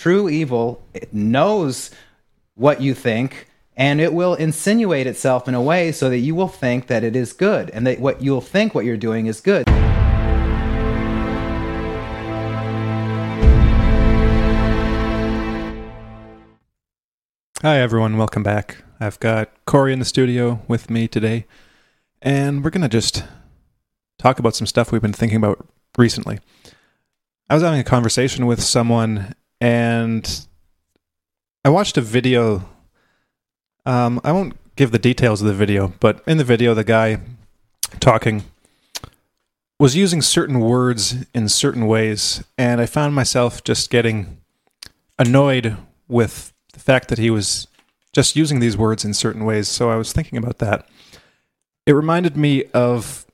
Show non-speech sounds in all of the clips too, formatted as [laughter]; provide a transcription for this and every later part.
true evil it knows what you think and it will insinuate itself in a way so that you will think that it is good and that what you'll think what you're doing is good. Hi, everyone. Welcome back. I've got Corey in the studio with me today, and we're going to just talk about some stuff we've been thinking about recently. I was having a conversation with someone, and I watched a video. Um, I won't give the details of the video, but in the video, the guy talking was using certain words in certain ways, and I found myself just getting annoyed with the fact that he was just using these words in certain ways. So I was thinking about that. It reminded me of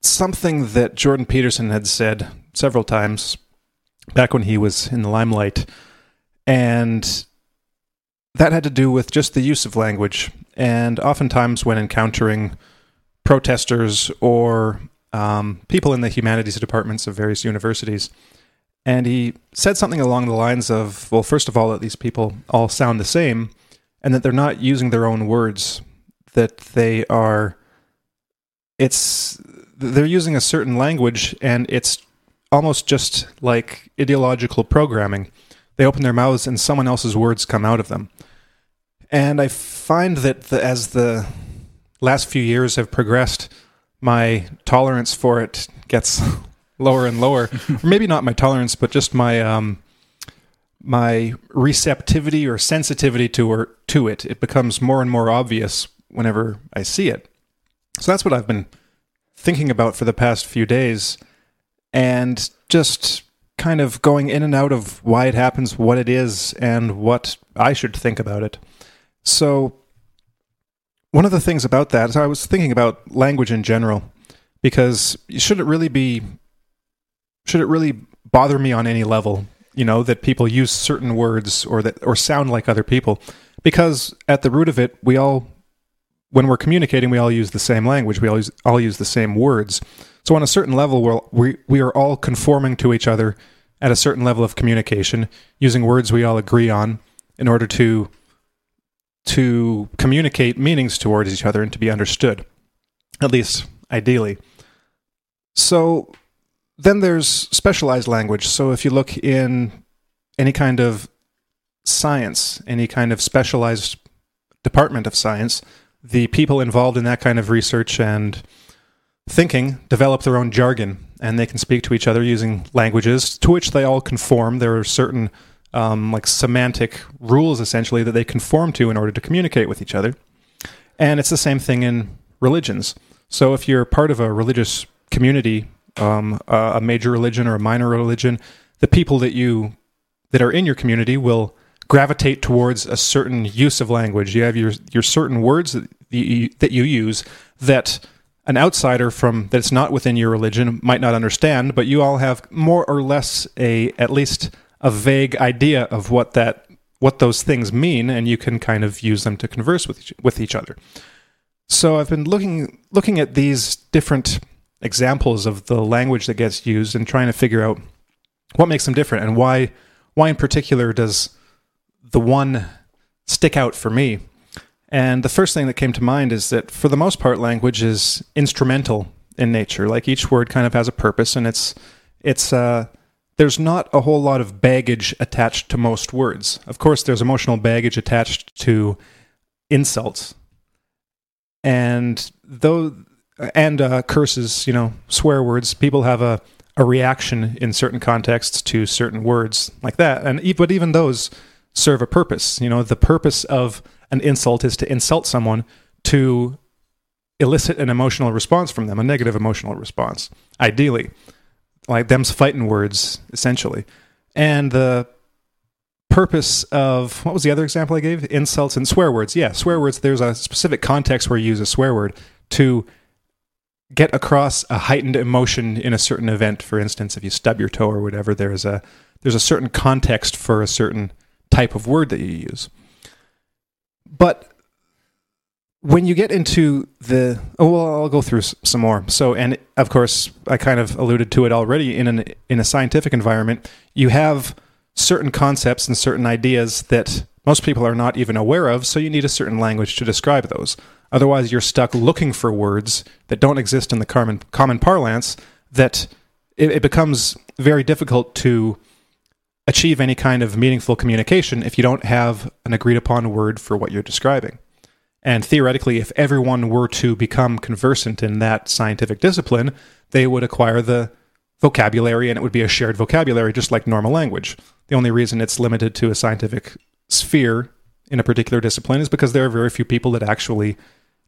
something that Jordan Peterson had said several times back when he was in the limelight. And that had to do with just the use of language. And oftentimes, when encountering protesters or um, people in the humanities departments of various universities, and he said something along the lines of, well, first of all, that these people all sound the same and that they're not using their own words, that they are, it's, they're using a certain language and it's almost just like ideological programming. They open their mouths and someone else's words come out of them. And I find that the, as the last few years have progressed, my tolerance for it gets [laughs] lower and lower. or [laughs] maybe not my tolerance, but just my um, my receptivity or sensitivity to or to it. It becomes more and more obvious whenever I see it. So that's what I've been thinking about for the past few days, and just kind of going in and out of why it happens, what it is, and what I should think about it. So one of the things about that is I was thinking about language in general because should it really be should it really bother me on any level you know that people use certain words or that or sound like other people? Because at the root of it we all when we're communicating we all use the same language. We all use, all use the same words so on a certain level we're, we we are all conforming to each other at a certain level of communication using words we all agree on in order to to communicate meanings towards each other and to be understood at least ideally so then there's specialized language. So if you look in any kind of science, any kind of specialized department of science, the people involved in that kind of research and thinking develop their own jargon and they can speak to each other using languages to which they all conform. There are certain um, like semantic rules essentially that they conform to in order to communicate with each other. And it's the same thing in religions. So if you're part of a religious community um, a major religion or a minor religion, the people that you that are in your community will gravitate towards a certain use of language. You have your your certain words that you, that you use that an outsider from that's not within your religion might not understand, but you all have more or less a at least a vague idea of what that what those things mean, and you can kind of use them to converse with each, with each other. So I've been looking looking at these different examples of the language that gets used and trying to figure out what makes them different and why why in particular does the one stick out for me and the first thing that came to mind is that for the most part language is instrumental in nature like each word kind of has a purpose and it's it's uh there's not a whole lot of baggage attached to most words of course there's emotional baggage attached to insults and though and uh, curses, you know, swear words. People have a, a reaction in certain contexts to certain words like that, and but even those serve a purpose. You know, the purpose of an insult is to insult someone to elicit an emotional response from them, a negative emotional response, ideally, like them's fighting words, essentially, and the purpose of what was the other example I gave? Insults and swear words. Yeah, swear words. There's a specific context where you use a swear word to get across a heightened emotion in a certain event. For instance, if you stub your toe or whatever, there's a there's a certain context for a certain type of word that you use. But when you get into the oh well I'll go through some more. So and of course I kind of alluded to it already in an in a scientific environment, you have certain concepts and certain ideas that most people are not even aware of, so you need a certain language to describe those. Otherwise, you're stuck looking for words that don't exist in the common, common parlance that it, it becomes very difficult to achieve any kind of meaningful communication if you don't have an agreed upon word for what you're describing. And theoretically, if everyone were to become conversant in that scientific discipline, they would acquire the vocabulary and it would be a shared vocabulary just like normal language. The only reason it's limited to a scientific sphere in a particular discipline is because there are very few people that actually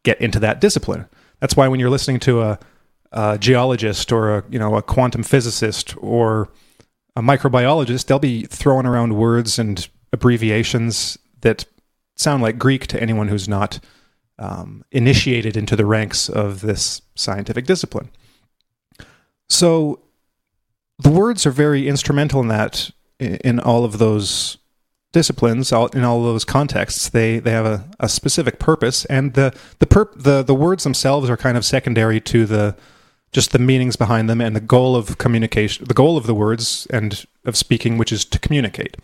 get into that discipline. That's why when you're listening to a, a geologist or a you know a quantum physicist or a microbiologist, they'll be throwing around words and abbreviations that sound like Greek to anyone who's not um, initiated into the ranks of this scientific discipline. So the words are very instrumental in that, in all of those disciplines, in all of those contexts. They they have a, a specific purpose, and the the perp, the the words themselves are kind of secondary to the just the meanings behind them and the goal of communication, the goal of the words and of speaking, which is to communicate,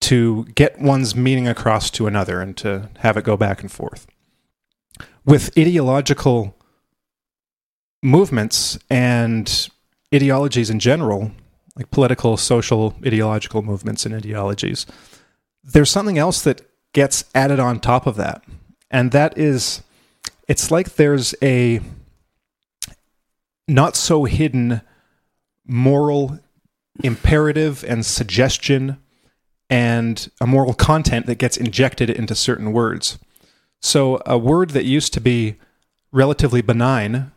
to get one's meaning across to another and to have it go back and forth. With ideological movements and ideologies in general, like political, social, ideological movements and ideologies, there's something else that gets added on top of that. And that is, it's like there's a not so hidden moral imperative and suggestion and a moral content that gets injected into certain words. So, a word that used to be relatively benign,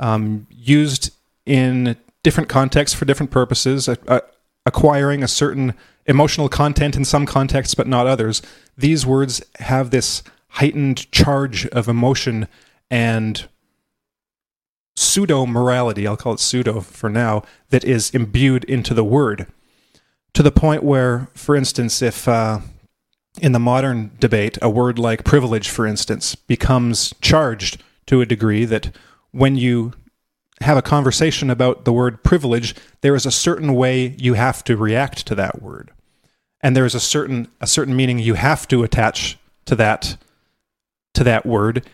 um, used in different contexts for different purposes, acquiring a certain emotional content in some contexts but not others, these words have this heightened charge of emotion and pseudo morality, I'll call it pseudo for now, that is imbued into the word. To the point where, for instance, if uh, in the modern debate, a word like privilege, for instance, becomes charged to a degree that when you have a conversation about the word privilege, there is a certain way you have to react to that word. And there is a certain a certain meaning you have to attach to that to that word,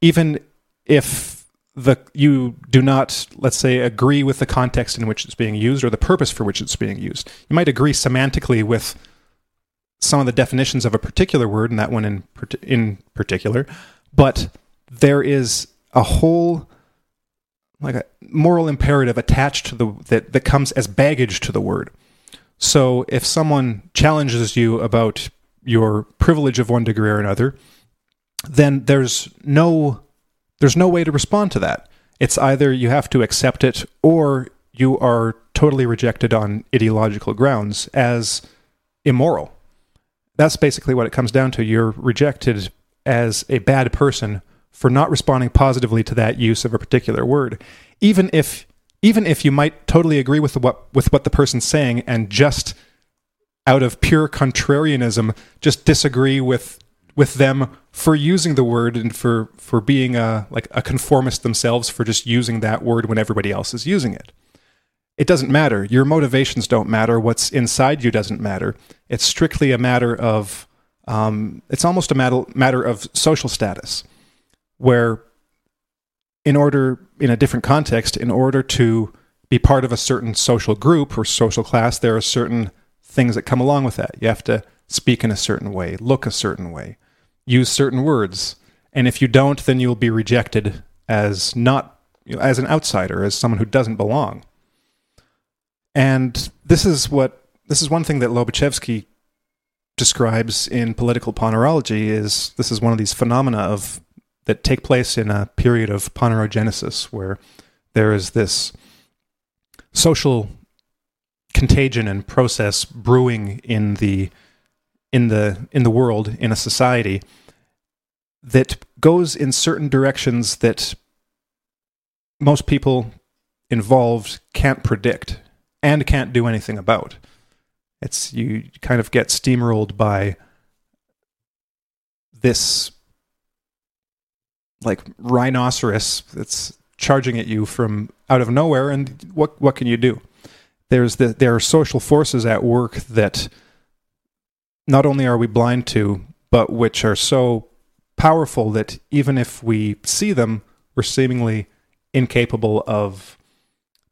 even if the you do not let's say agree with the context in which it's being used or the purpose for which it's being used. You might agree semantically with some of the definitions of a particular word and that one in in particular but there is a whole like a moral imperative attached to the that that comes as baggage to the word. So if someone challenges you about your privilege of one degree or another then there's no there's no way to respond to that. It's either you have to accept it or you are totally rejected on ideological grounds as immoral. That's basically what it comes down to. You're rejected as a bad person for not responding positively to that use of a particular word. Even if even if you might totally agree with what with what the person's saying and just out of pure contrarianism just disagree with with them for using the word and for for being a like a conformist themselves for just using that word when everybody else is using it. It doesn't matter. Your motivations don't matter. What's inside you doesn't matter. It's strictly a matter of um, it's almost a matter matter of social status, where in order in a different context, in order to be part of a certain social group or social class, there are certain things that come along with that. You have to speak in a certain way, look a certain way, use certain words. And if you don't, then you'll be rejected as not as an outsider, as someone who doesn't belong. And this is what this is one thing that Lobaczewski describes in political ponerology is this is one of these phenomena of that take place in a period of ponerogenesis where there is this social contagion and process brewing in the in the in the world in a society that goes in certain directions that most people involved can't predict and can't do anything about. It's you kind of get steamrolled by this like rhinoceros that's charging at you from out of nowhere and what what can you do? there's the, there are social forces at work that not only are we blind to, but which are so powerful that even if we see them, we're seemingly incapable of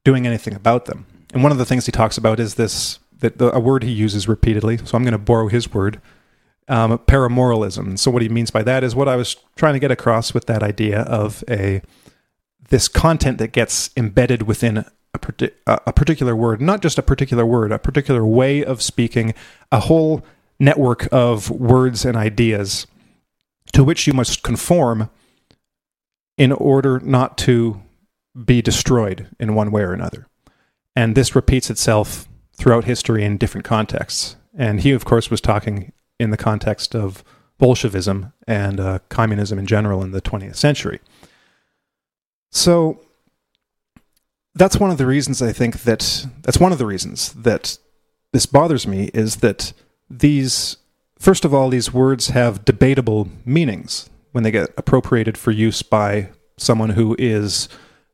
doing anything about them. And one of the things he talks about is this that the, a word he uses repeatedly. So I'm going to borrow his word, um, paramoralism. So what he means by that is what I was trying to get across with that idea of a this content that gets embedded within a, a particular word, not just a particular word, a particular way of speaking, a whole network of words and ideas to which you must conform in order not to be destroyed in one way or another. And this repeats itself throughout history in different contexts. And he, of course, was talking in the context of Bolshevism and uh, communism in general in the 20th century. So that's one of the reasons I think that that's one of the reasons that this bothers me is that these first of all these words have debatable meanings when they get appropriated for use by someone who is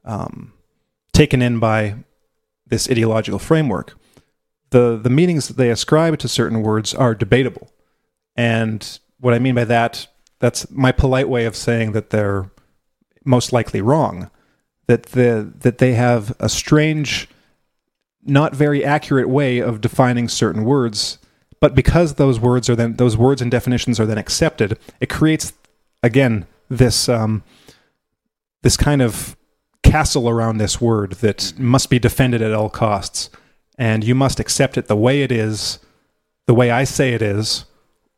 um, taken in by this ideological framework. The the meanings that they ascribe to certain words are debatable, and what I mean by that that's my polite way of saying that they're most likely wrong that the that they have a strange not very accurate way of defining certain words but because those words are then those words and definitions are then accepted it creates again this um, this kind of castle around this word that must be defended at all costs. And you must accept it the way it is the way i say it is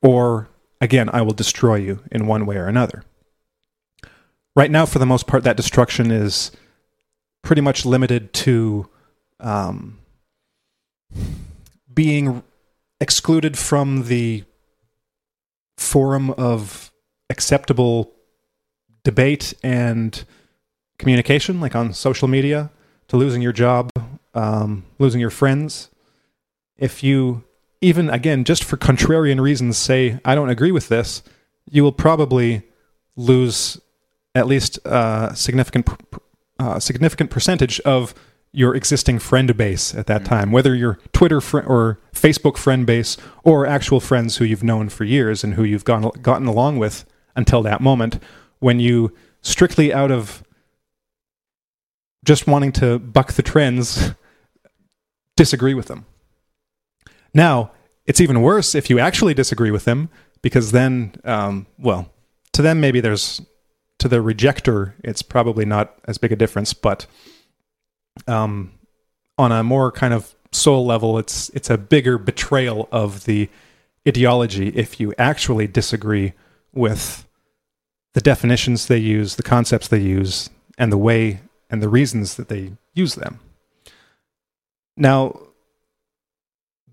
or again i will destroy you in one way or another. Right now for the most part that destruction is pretty much limited to um, being excluded from the forum of acceptable debate and communication, like on social media, to losing your job, um, losing your friends. If you, even again, just for contrarian reasons, say, I don't agree with this, you will probably lose at least a significant uh, significant percentage of your existing friend base at that mm-hmm. time, whether your Twitter fr- or Facebook friend base or actual friends who you've known for years and who you've gone, gotten along with until that moment, when you strictly out of just wanting to buck the trends [laughs] disagree with them. Now, it's even worse if you actually disagree with them because then, um, well, to them, maybe there's to the rejector, it's probably not as big a difference, but um, on a more kind of soul level, it's it's a bigger betrayal of the ideology if you actually disagree with the definitions they use, the concepts they use, and the way and the reasons that they use them. Now,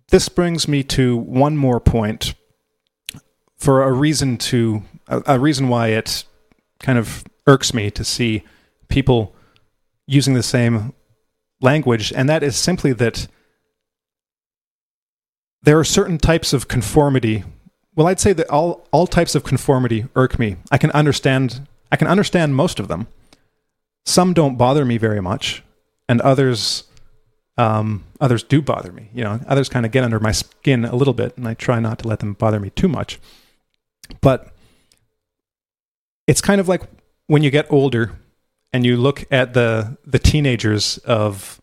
this brings me to one more point for a reason to a, a reason why it kind of irks me to see people using the same language, and that is simply that there are certain types of conformity. Well, I'd say that all, all types of conformity irk me. I can understand I can understand most of them. Some don't bother me very much, and others um, others do bother me. You know, others kind of get under my skin a little bit, and I try not to let them bother me too much. But it's kind of like when you get older and you look at the the teenagers of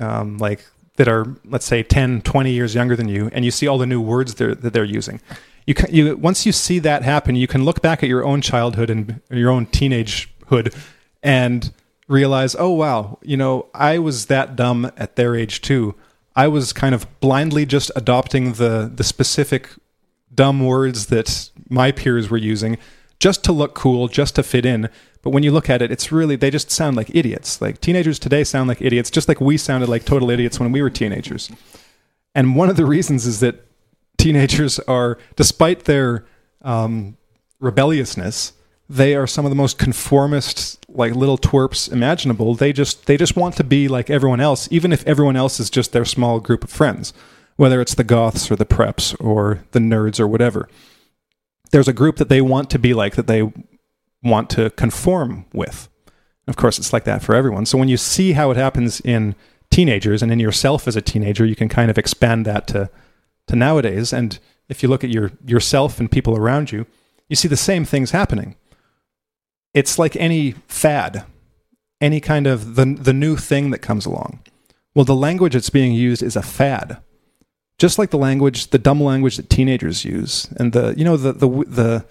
um, like that are let's say 10 20 years younger than you and you see all the new words they're, that they're using you can you once you see that happen you can look back at your own childhood and your own teenagehood and realize oh wow you know i was that dumb at their age too i was kind of blindly just adopting the the specific dumb words that my peers were using just to look cool, just to fit in. But when you look at it, it's really, they just sound like idiots. Like teenagers today sound like idiots, just like we sounded like total idiots when we were teenagers. And one of the reasons is that teenagers are, despite their um, rebelliousness, they are some of the most conformist, like little twerps imaginable. They just they just want to be like everyone else, even if everyone else is just their small group of friends, whether it's the goths or the preps or the nerds or whatever there's a group that they want to be like that they want to conform with. Of course, it's like that for everyone. So when you see how it happens in teenagers and in yourself as a teenager, you can kind of expand that to to nowadays. And if you look at your yourself and people around you, you see the same things happening. It's like any fad, any kind of the the new thing that comes along. Well, the language that's being used is a fad. Just like the language, the dumb language that teenagers use, and the you know the the the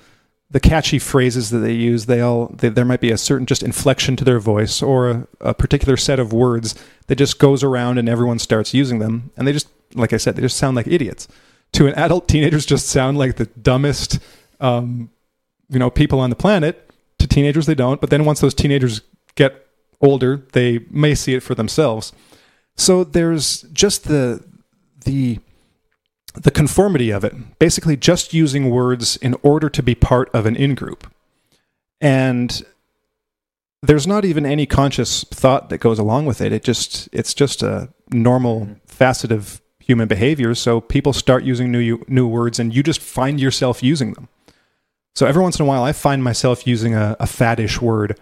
the catchy phrases that they use, they all they, there might be a certain just inflection to their voice or a, a particular set of words that just goes around and everyone starts using them, and they just like I said, they just sound like idiots. To an adult, [laughs] teenagers just sound like the dumbest, um, you know, people on the planet. To teenagers, they don't. But then once those teenagers get older, they may see it for themselves. So there's just the the the conformity of it, basically just using words in order to be part of an in group. And there's not even any conscious thought that goes along with it. It just it's just a normal facet of human behavior. So people start using new new words, and you just find yourself using them. So every once in a while, I find myself using a, a faddish word,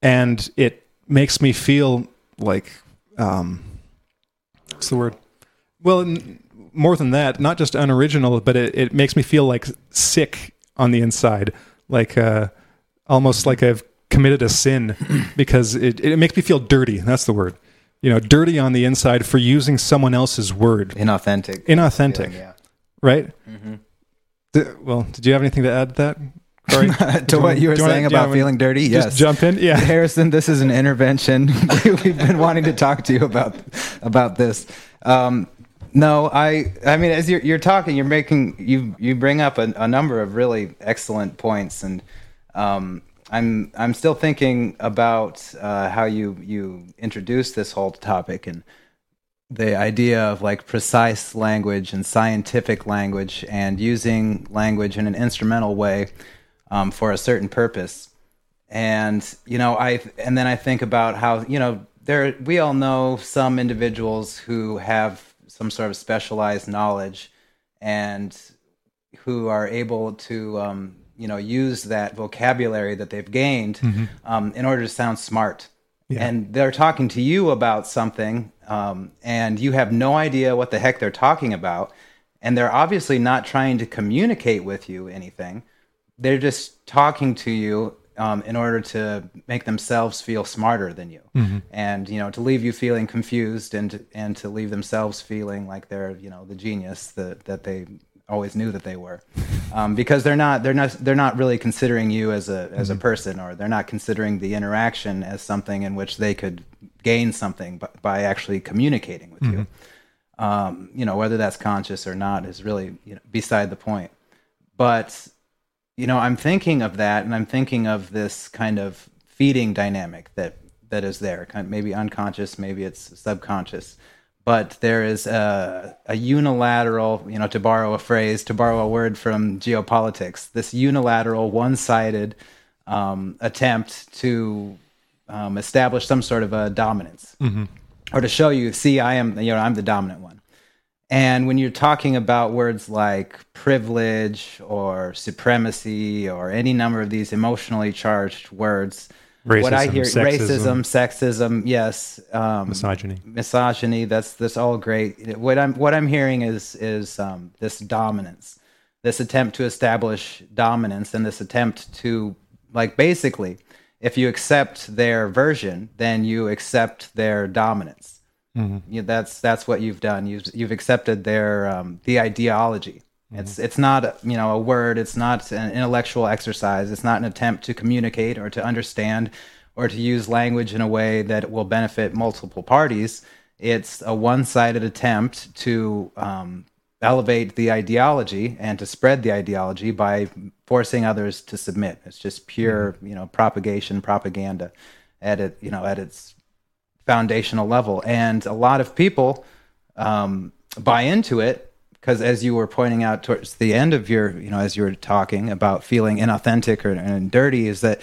and it makes me feel like um, what's the word? Well, n- more than that, not just unoriginal, but it, it makes me feel like sick on the inside, like uh, almost like I've committed a sin [clears throat] because it, it makes me feel dirty. That's the word. You know, dirty on the inside for using someone else's word. Inauthentic. Inauthentic, Yeah. right? D- well, did you have anything to add to that? [laughs] To what you were Do you wanna- saying about feeling dirty, Just yes. jump in. Yeah. [laughs] Harrison, this is an intervention. [laughs] We've been wanting to talk to you about about this. Um, no, I I mean, as you're, you're talking, you're making you you bring up a, a number of really excellent points, and um, I'm I'm still thinking about uh, how you you introduced this whole topic and the idea of like precise language and scientific language and using language in an instrumental way um, for a certain purpose. And you know i and then i think about how you know there we all know some individuals who have some sort of specialized knowledge and who are able to um, you know use that vocabulary that they've gained um, in order to sound smart. And they're talking to you about something um, and you have no idea what the heck they're talking about and they're obviously not trying to communicate with you anything. They're just talking to you um, in order to make themselves feel smarter than you. And you know to leave you feeling confused and and to leave themselves feeling like they're you know the genius that that they always knew that they were. Um, because they're not they're not they're not really considering you as a as a person or they're not considering the interaction as something in which they could gain something by, by actually communicating with you. Um, you know whether that's conscious or not is really you know, beside the point. But you know i'm thinking of that and i'm thinking of this kind of feeding dynamic that that is there kind of maybe unconscious maybe it's subconscious. But there is a, a unilateral you know to borrow a phrase to borrow a word from geopolitics this unilateral one-sided um, attempt to um, establish some sort of a dominance. Or to show you see i am you know i'm the dominant one and when you're talking about words like privilege or supremacy or any number of these emotionally charged words, what I Racism, hear sexism. racism, sexism, yes, um, Misogyny. misogyny. That's that's all great. What I'm what I'm hearing is is um, this dominance, this attempt to establish dominance, and this attempt to like basically, if you accept their version, then you accept their dominance. You, that's that's what you've done. You've you've accepted their um, the ideology. It's it's not you know a word. It's not an intellectual exercise. It's not an attempt to communicate or to understand or to use language in a way that will benefit multiple parties. It's a one-sided attempt to um, elevate the ideology and to spread the ideology by forcing others to submit. It's just pure you know propagation, propaganda at it you know at its foundational level. And a lot of people um, buy into it because as you were pointing out towards the end of your you know as you were talking about feeling inauthentic or and dirty is that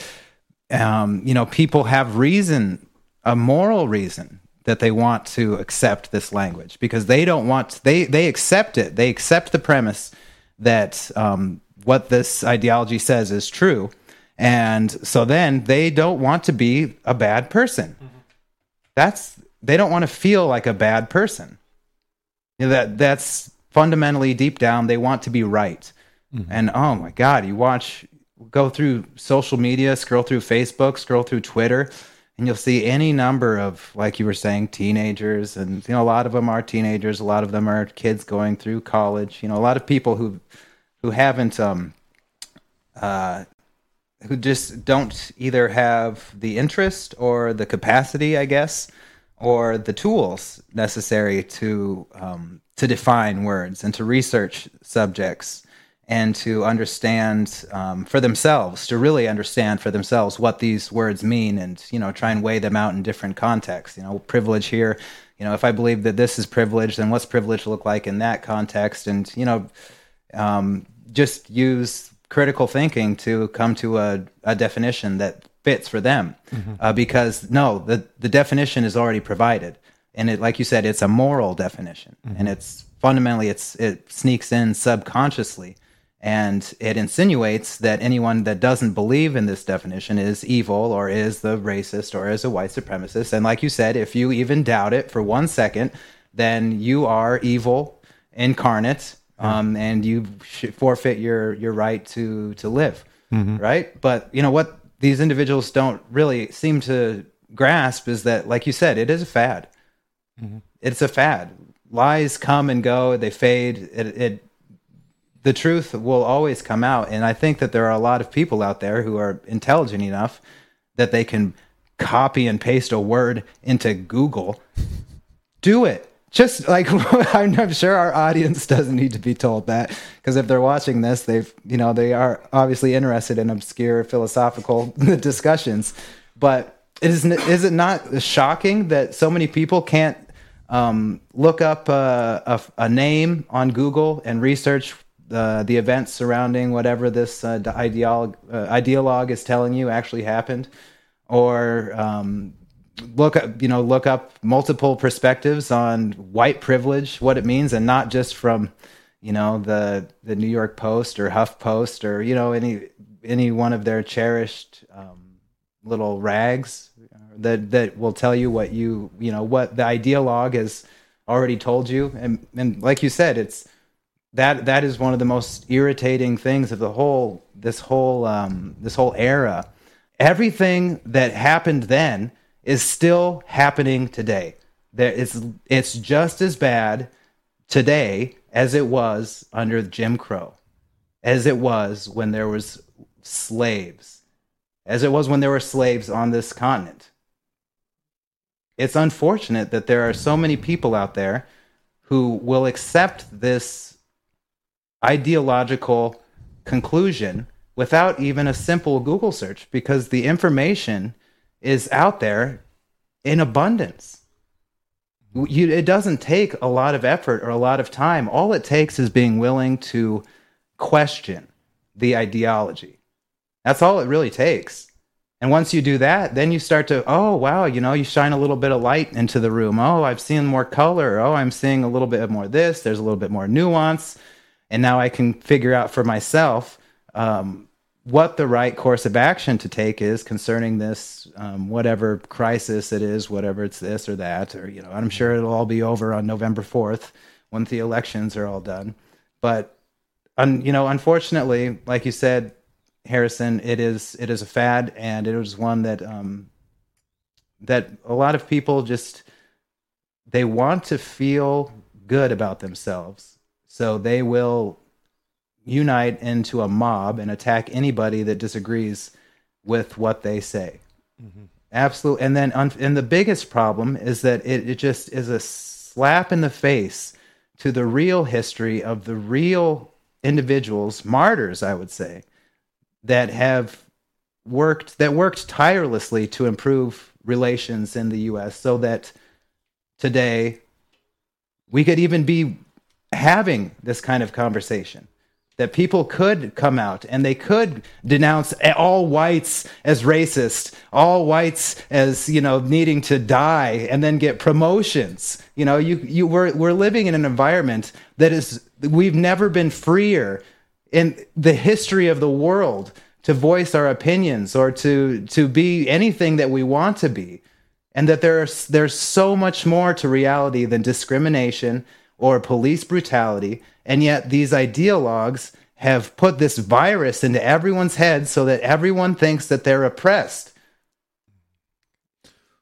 um, you know people have reason a moral reason that they want to accept this language because they don't want they they accept it. They accept the premise that um, what this ideology says is true. And so then they don't want to be a bad person that's they don't want to feel like a bad person. You know, that that's fundamentally deep down they want to be right. Mm-hmm. And oh my God, you watch go through social media, scroll through Facebook, scroll through Twitter, and you'll see any number of, like you were saying, teenagers, and you know a lot of them are teenagers, a lot of them are kids going through college. You know, a lot of people who who haven't um uh who just don't either have the interest or the capacity, I guess, or the tools necessary to um, to define words and to research subjects and to understand um, for themselves, to really understand for themselves what these words mean, and you know, try and weigh them out in different contexts. You know, privilege here. You know, if I believe that this is privilege, then what's privilege look like in that context? And you know, um, just use critical thinking to come to a, a definition that fits for them. Mm-hmm. Uh, because no, the the definition is already provided, and it, like you said, it's a moral definition, mm-hmm. and it's fundamentally it's it sneaks in subconsciously and it insinuates that anyone that doesn't believe in this definition is evil or is the racist or is a white supremacist. And like you said, if you even doubt it for one second, then you are evil incarnate, um, and you forfeit your your right to to live. Mm-hmm. Right? But you know what these individuals don't really seem to grasp is that, like you said, it is a fad. Mm-hmm. It's a fad. Lies come and go; they fade. It, it the truth will always come out. And I think that there are a lot of people out there who are intelligent enough that they can copy and paste a word into Google. Do it. Just like [laughs] I'm, sure our audience doesn't need to be told that because if they're watching this, they've you know they are obviously interested in obscure philosophical [laughs] discussions. But is is it not shocking that so many people can't um, look up a, a, a, name on Google and research uh, the events surrounding whatever this uh, ideologue, uh, ideologue is telling you actually happened, or um, look up, you know, look up multiple perspectives on white privilege, what it means, and not just from, you know, the the New York Post or Huff Post or you know any any one of their cherished um, little rags that that will tell you what you you know what the ideologue has already told you, and and like you said, it's that that is one of the most irritating things of the whole this whole um, this whole era. Everything that happened then is still happening today. There, it's it's just as bad today as it was under Jim Crow, as it was when there was slaves, as it was when there were slaves on this continent. It's unfortunate that there are so many people out there who will accept this ideological conclusion without even a simple Google search because the information is out there in abundance. You, it doesn't take a lot of effort or a lot of time. All it takes is being willing to question the ideology. That's all it really takes. And once you do that, then you start to, oh, wow, you know, you shine a little bit of light into the room. Oh, I've seen more color. Oh, I'm seeing a little bit more this. There's a little bit more nuance and now I can figure out for myself um, what the right course of action to take is concerning this um, whatever crisis it is, whatever it's this or that, or you know, I'm sure it'll all be over on November 4th once the elections are all done. But un, you know, unfortunately, like you said, Harrison, it is it is a fad, and it was one that um, that a lot of people just they want to feel good about themselves so they will unite into a mob and attack anybody that disagrees with what they say. Mm-hmm. Absolutely. And then, and the biggest problem is that it, it just is a slap in the face to the real history of the real individuals, martyrs, I would say, that have worked that worked tirelessly to improve relations in the U.S. so that today we could even be having this kind of conversation that people could come out and they could denounce all whites as racist all whites as you know needing to die and then get promotions. You know you you we're, we're living in an environment that is we've never been freer in the history of the world to voice our opinions or to to be anything that we want to be. And that there's there's so much more to reality than discrimination or police brutality, and yet these ideologues have put this virus into everyone's head so that everyone thinks that they're oppressed.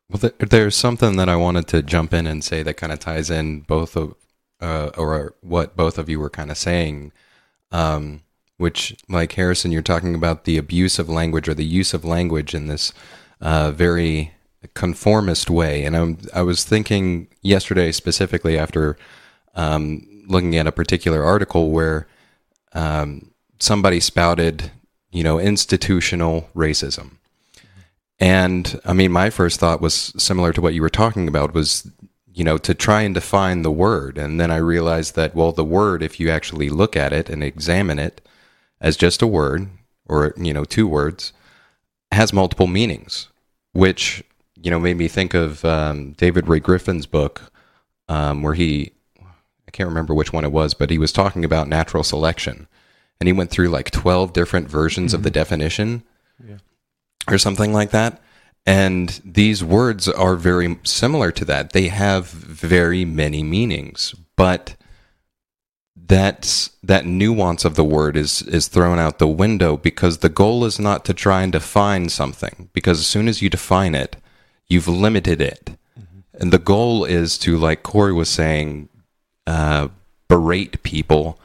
Well, there's something that I wanted to jump in and say that kind of ties in both of, uh, or what both of you were kind of saying, um, which, like Harrison, you're talking about the abuse of language or the use of language in this uh, very conformist way. And I'm, I was thinking yesterday specifically after um, looking at a particular article where um, somebody spouted, you know, institutional racism. And I mean, my first thought was similar to what you were talking about was, you know, to try and define the word. And then I realized that, well, the word, if you actually look at it and examine it as just a word or, you know, two words, has multiple meanings, which, you know, made me think of um, David Ray Griffin's book, um, where he I can't remember which one it was, but he was talking about natural selection. And he went through like 12 different versions mm-hmm. of the mm-hmm. definition yeah. or something like that. And these words are very similar to that. They have very many meanings, but that that nuance of the word is is thrown out the window because the goal is not to try and define something because as soon as you define it, you've limited it. Mm-hmm. And the goal is to like Corey was saying uh, berate people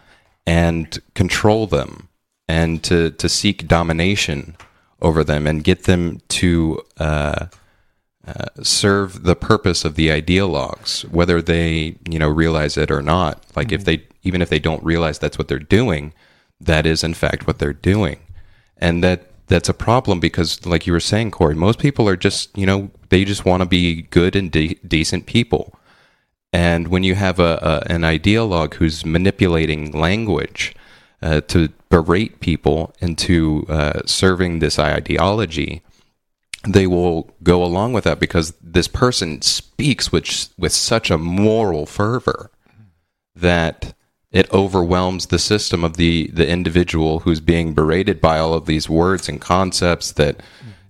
and control them and to, to seek domination over them and get them to uh, uh, serve the purpose of the ideologues, whether they you know realize it or not. Like mm-hmm. if they even if they don't realize that's what they're doing, that is in fact what they're doing, and that that's a problem because, like you were saying, Corey, most people are just you know they just want to be good and de- decent people, and when you have a, a an ideologue who's manipulating language uh, to berate people into uh, serving this ideology, they will go along with that because this person speaks with with such a moral fervor that it overwhelms the system of the the individual who's being berated by all of these words and concepts that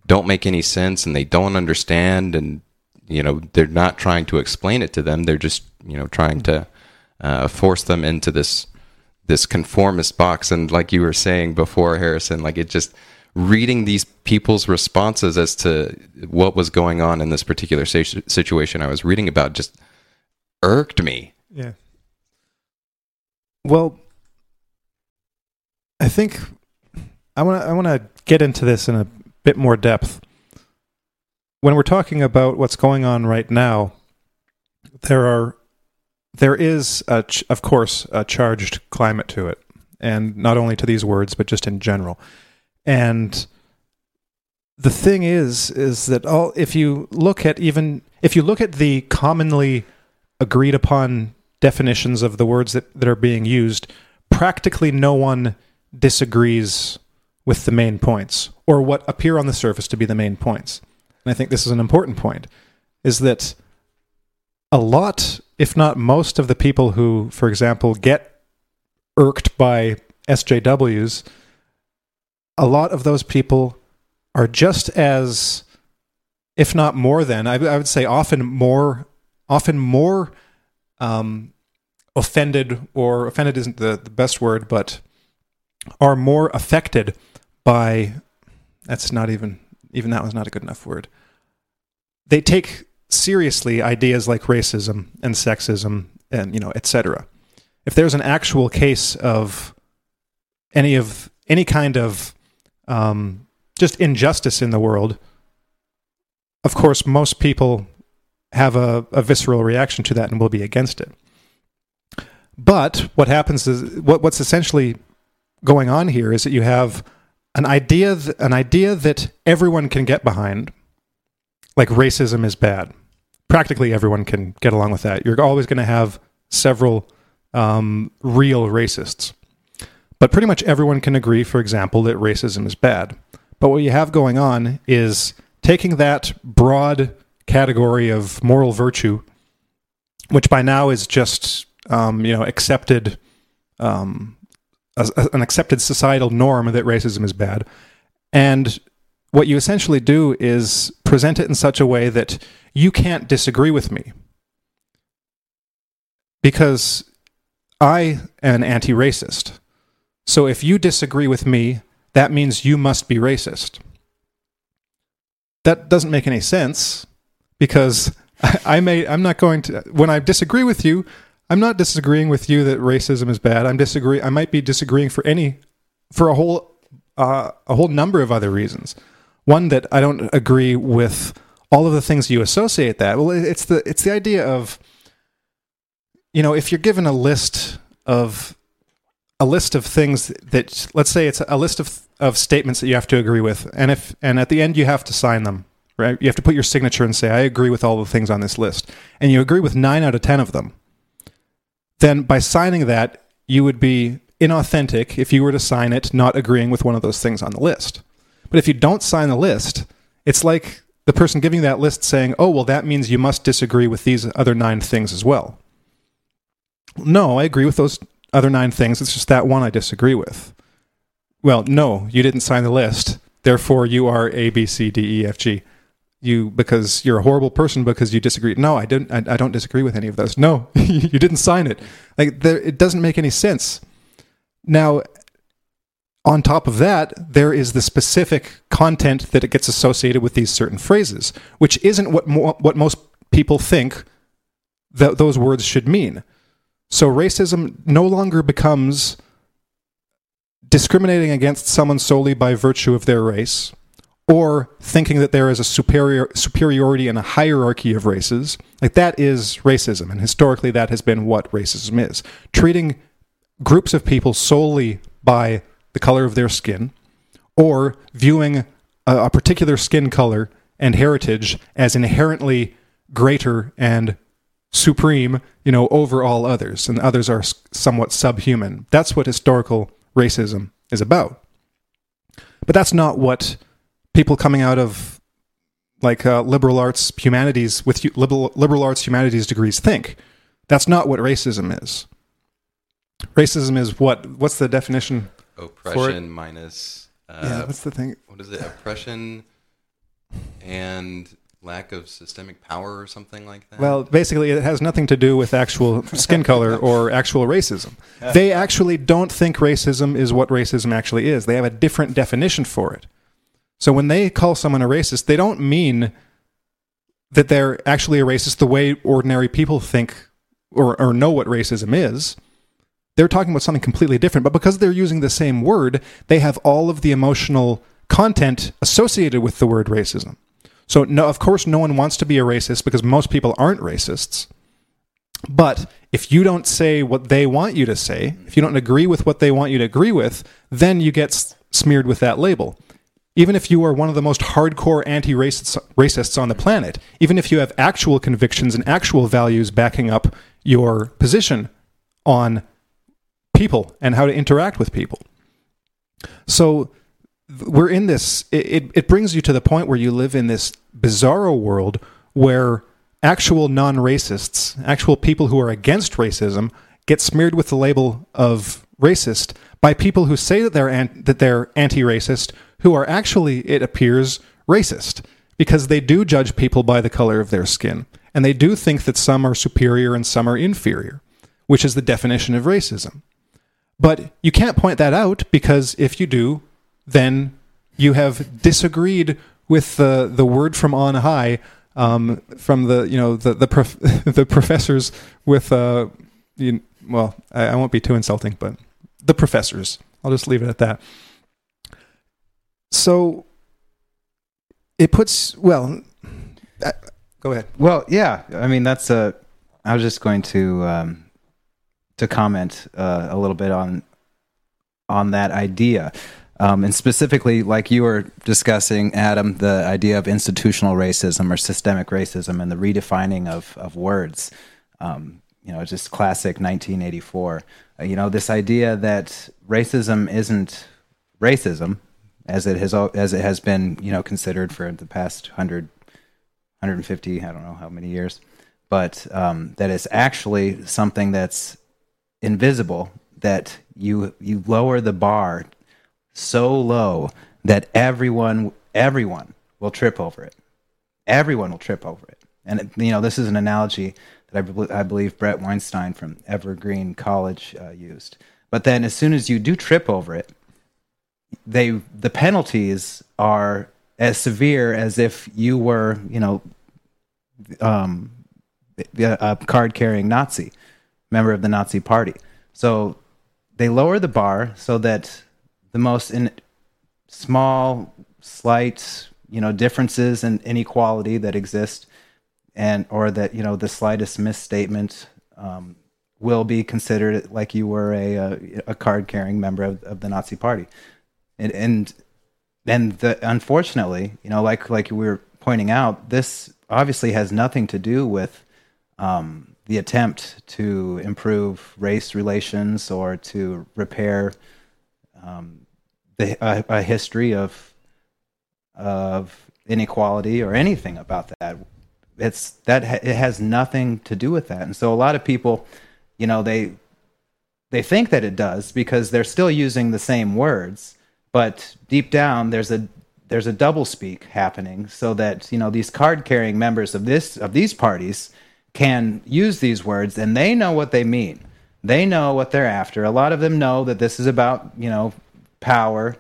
don't make any sense and they don't understand and you know they're not trying to explain it to them. They're just you know trying to uh, force them into this this conformist box. And like you were saying before harrison like it just reading these people's responses as to what was going on in this particular situation i was reading about just irked me. Yeah. Well i think i want to i want to get into this in a bit more depth when we're talking about what's going on right now, there are there is, a, of course, a charged climate to it, and not only to these words, but just in general. And the thing is, is that all if you look at even if you look at the commonly agreed upon definitions of the words that, that are being used, practically no one disagrees with the main points or what appear on the surface to be the main points and I think this is an important point, is that a lot, if not most, of the people who, for example, get irked by SJWs, a lot of those people are just as, if not more than, I, I would say often more, often more um, offended, or offended isn't the, the best word, but are more affected by, that's not even even that was not a good enough word. They take seriously ideas like racism and sexism and you know etc. If there's an actual case of any of any kind of um, just injustice in the world, of course, most people have a, a visceral reaction to that and will be against it. But what happens is what, what's essentially going on here is that you have an idea th- an idea that everyone can get behind. Like racism is bad. Practically everyone can get along with that. You're always going to have several um, real racists. But pretty much everyone can agree for example that racism is bad. But what you have going on is taking that broad category of moral virtue which by now is just um, you know accepted um, a, an accepted societal norm that racism is bad, and what you essentially do is present it in such a way that you can't disagree with me. Because I am an anti racist. So if you disagree with me, that means you must be racist. That doesn't make any sense because [laughs] I may I'm not going to when I disagree with you, I'm not disagreeing with you that racism is bad. I'm disagree I might be disagreeing for any for a whole uh, a whole number of other reasons. One that I don't agree with all of the things you associate that. Well, it's the it's the idea of you know, if you're given a list of a list of things that let's say it's a list of of statements that you have to agree with and if and at the end you have to sign them right you have to put your signature and say i agree with all the things on this list and you agree with 9 out of 10 of them then by signing that you would be inauthentic if you were to sign it not agreeing with one of those things on the list but if you don't sign the list it's like the person giving that list saying oh well that means you must disagree with these other 9 things as well no i agree with those other nine things. It's just that one I disagree with. Well, no, you didn't sign the list. Therefore, you are A, B, C, D, E, F, G. You because you're a horrible person because you disagree. No, I didn't. I, I don't disagree with any of those. No, [laughs] you didn't sign it. Like there, it doesn't make any sense. Now, on top of that, there is the specific content that it gets associated with these certain phrases, which isn't what mo- what most people think that those words should mean. So racism no longer becomes discriminating against someone solely by virtue of their race or thinking that there is a superior superiority and a hierarchy of races like that is racism and historically that has been what racism is treating groups of people solely by the color of their skin or viewing a, a particular skin color and heritage as inherently greater and supreme, you know, over all others, and others are somewhat subhuman. That's what historical racism is about. But that's not what people coming out of like uh, liberal arts humanities with liberal, liberal arts humanities degrees think. That's not what racism is. Racism is what? What's the definition? Oppression minus. Uh, yeah, what's the thing? What is it? Oppression and lack of systemic power or something like that? Well, basically, it has nothing to do with actual skin color or actual racism. They actually don't think racism is what racism actually is. They have a different definition for it. So when they call someone a racist, they don't mean that they're actually a racist the way ordinary people think or, or know what racism is. They're talking about something completely different. But because they're using the same word, they have all of the emotional content associated with the word racism. So, no, of course, no one wants to be a racist because most people aren't racists. But if you don't say what they want you to say, if you don't agree with what they want you to agree with, then you get smeared with that label. Even if you are one of the most hardcore anti racists on the planet, even if you have actual convictions and actual values backing up your position on people and how to interact with people. So, we're in this it, it brings you to the point where you live in this bizarro world where actual non-racists actual people who are against racism get smeared with the label of racist by people who say that they're an, that they're anti-racist who are actually it appears racist. Because they do judge people by the color of their skin. And they do think that some are superior and some are inferior which is the definition of racism. But you can't point that out because if you do then you have disagreed with the the word from on high um, from the you know the the prof- [laughs] the professors with uh you, well I, I, won't be too insulting but the professors I'll just leave it at that. So it puts well. Uh, go ahead. Well, yeah. I mean that's a. I was just going to um, to comment uh, a little bit on on that idea. Um, and specifically, like you were discussing, Adam, the idea of institutional racism or systemic racism and the redefining of, of words. Um, you know, just classic 1984. Uh, you know, this idea that racism isn't racism as it has as it has been, you know, considered for the past 100, 150, I don't know how many years, but um, that it's actually something that's invisible. That you you lower the bar so low that everyone everyone will trip over it. Everyone will trip over it. And you know, this is an analogy that I, bel I believe Bret Weinstein from Evergreen College uh, used. But then, as soon as you do trip over it, they the penalties are as severe as if you were, you know, um, a card carrying Nazi, member of the Nazi Party. So they lower the bar so that the most in small, slight, you know, differences and inequality that exist, and or that you know the slightest misstatement um, will be considered like you were a a, a card carrying member of, of the Nazi Party, and and and the, unfortunately, you know, like like we were pointing out, this obviously has nothing to do with um, the attempt to improve race relations or to repair um, the, a, a, history of of inequality or anything about that. It's that it has nothing to do with that, and so a lot of people, you know, they they think that it does because they're still using the same words, but deep down there's a there's a double speak happening so that you know these card carrying members of this of these parties can use these words and they know what they mean. They know what they're after. A lot of them know that this is about, you know, power.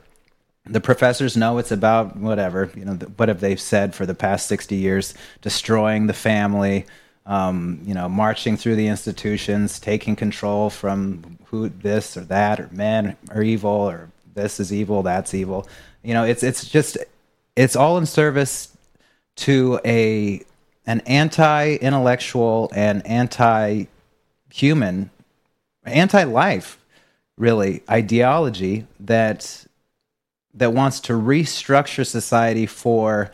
The professors know it's about whatever, you know, what have they said for the past 60 years? Destroying the family, um, you know, marching through the institutions, taking control from who this or that, or men are evil, or this is evil, that's evil. You know, it's it's just it's all in service to a an anti-intellectual and anti-human, anti-life, really ideology that that wants to restructure society for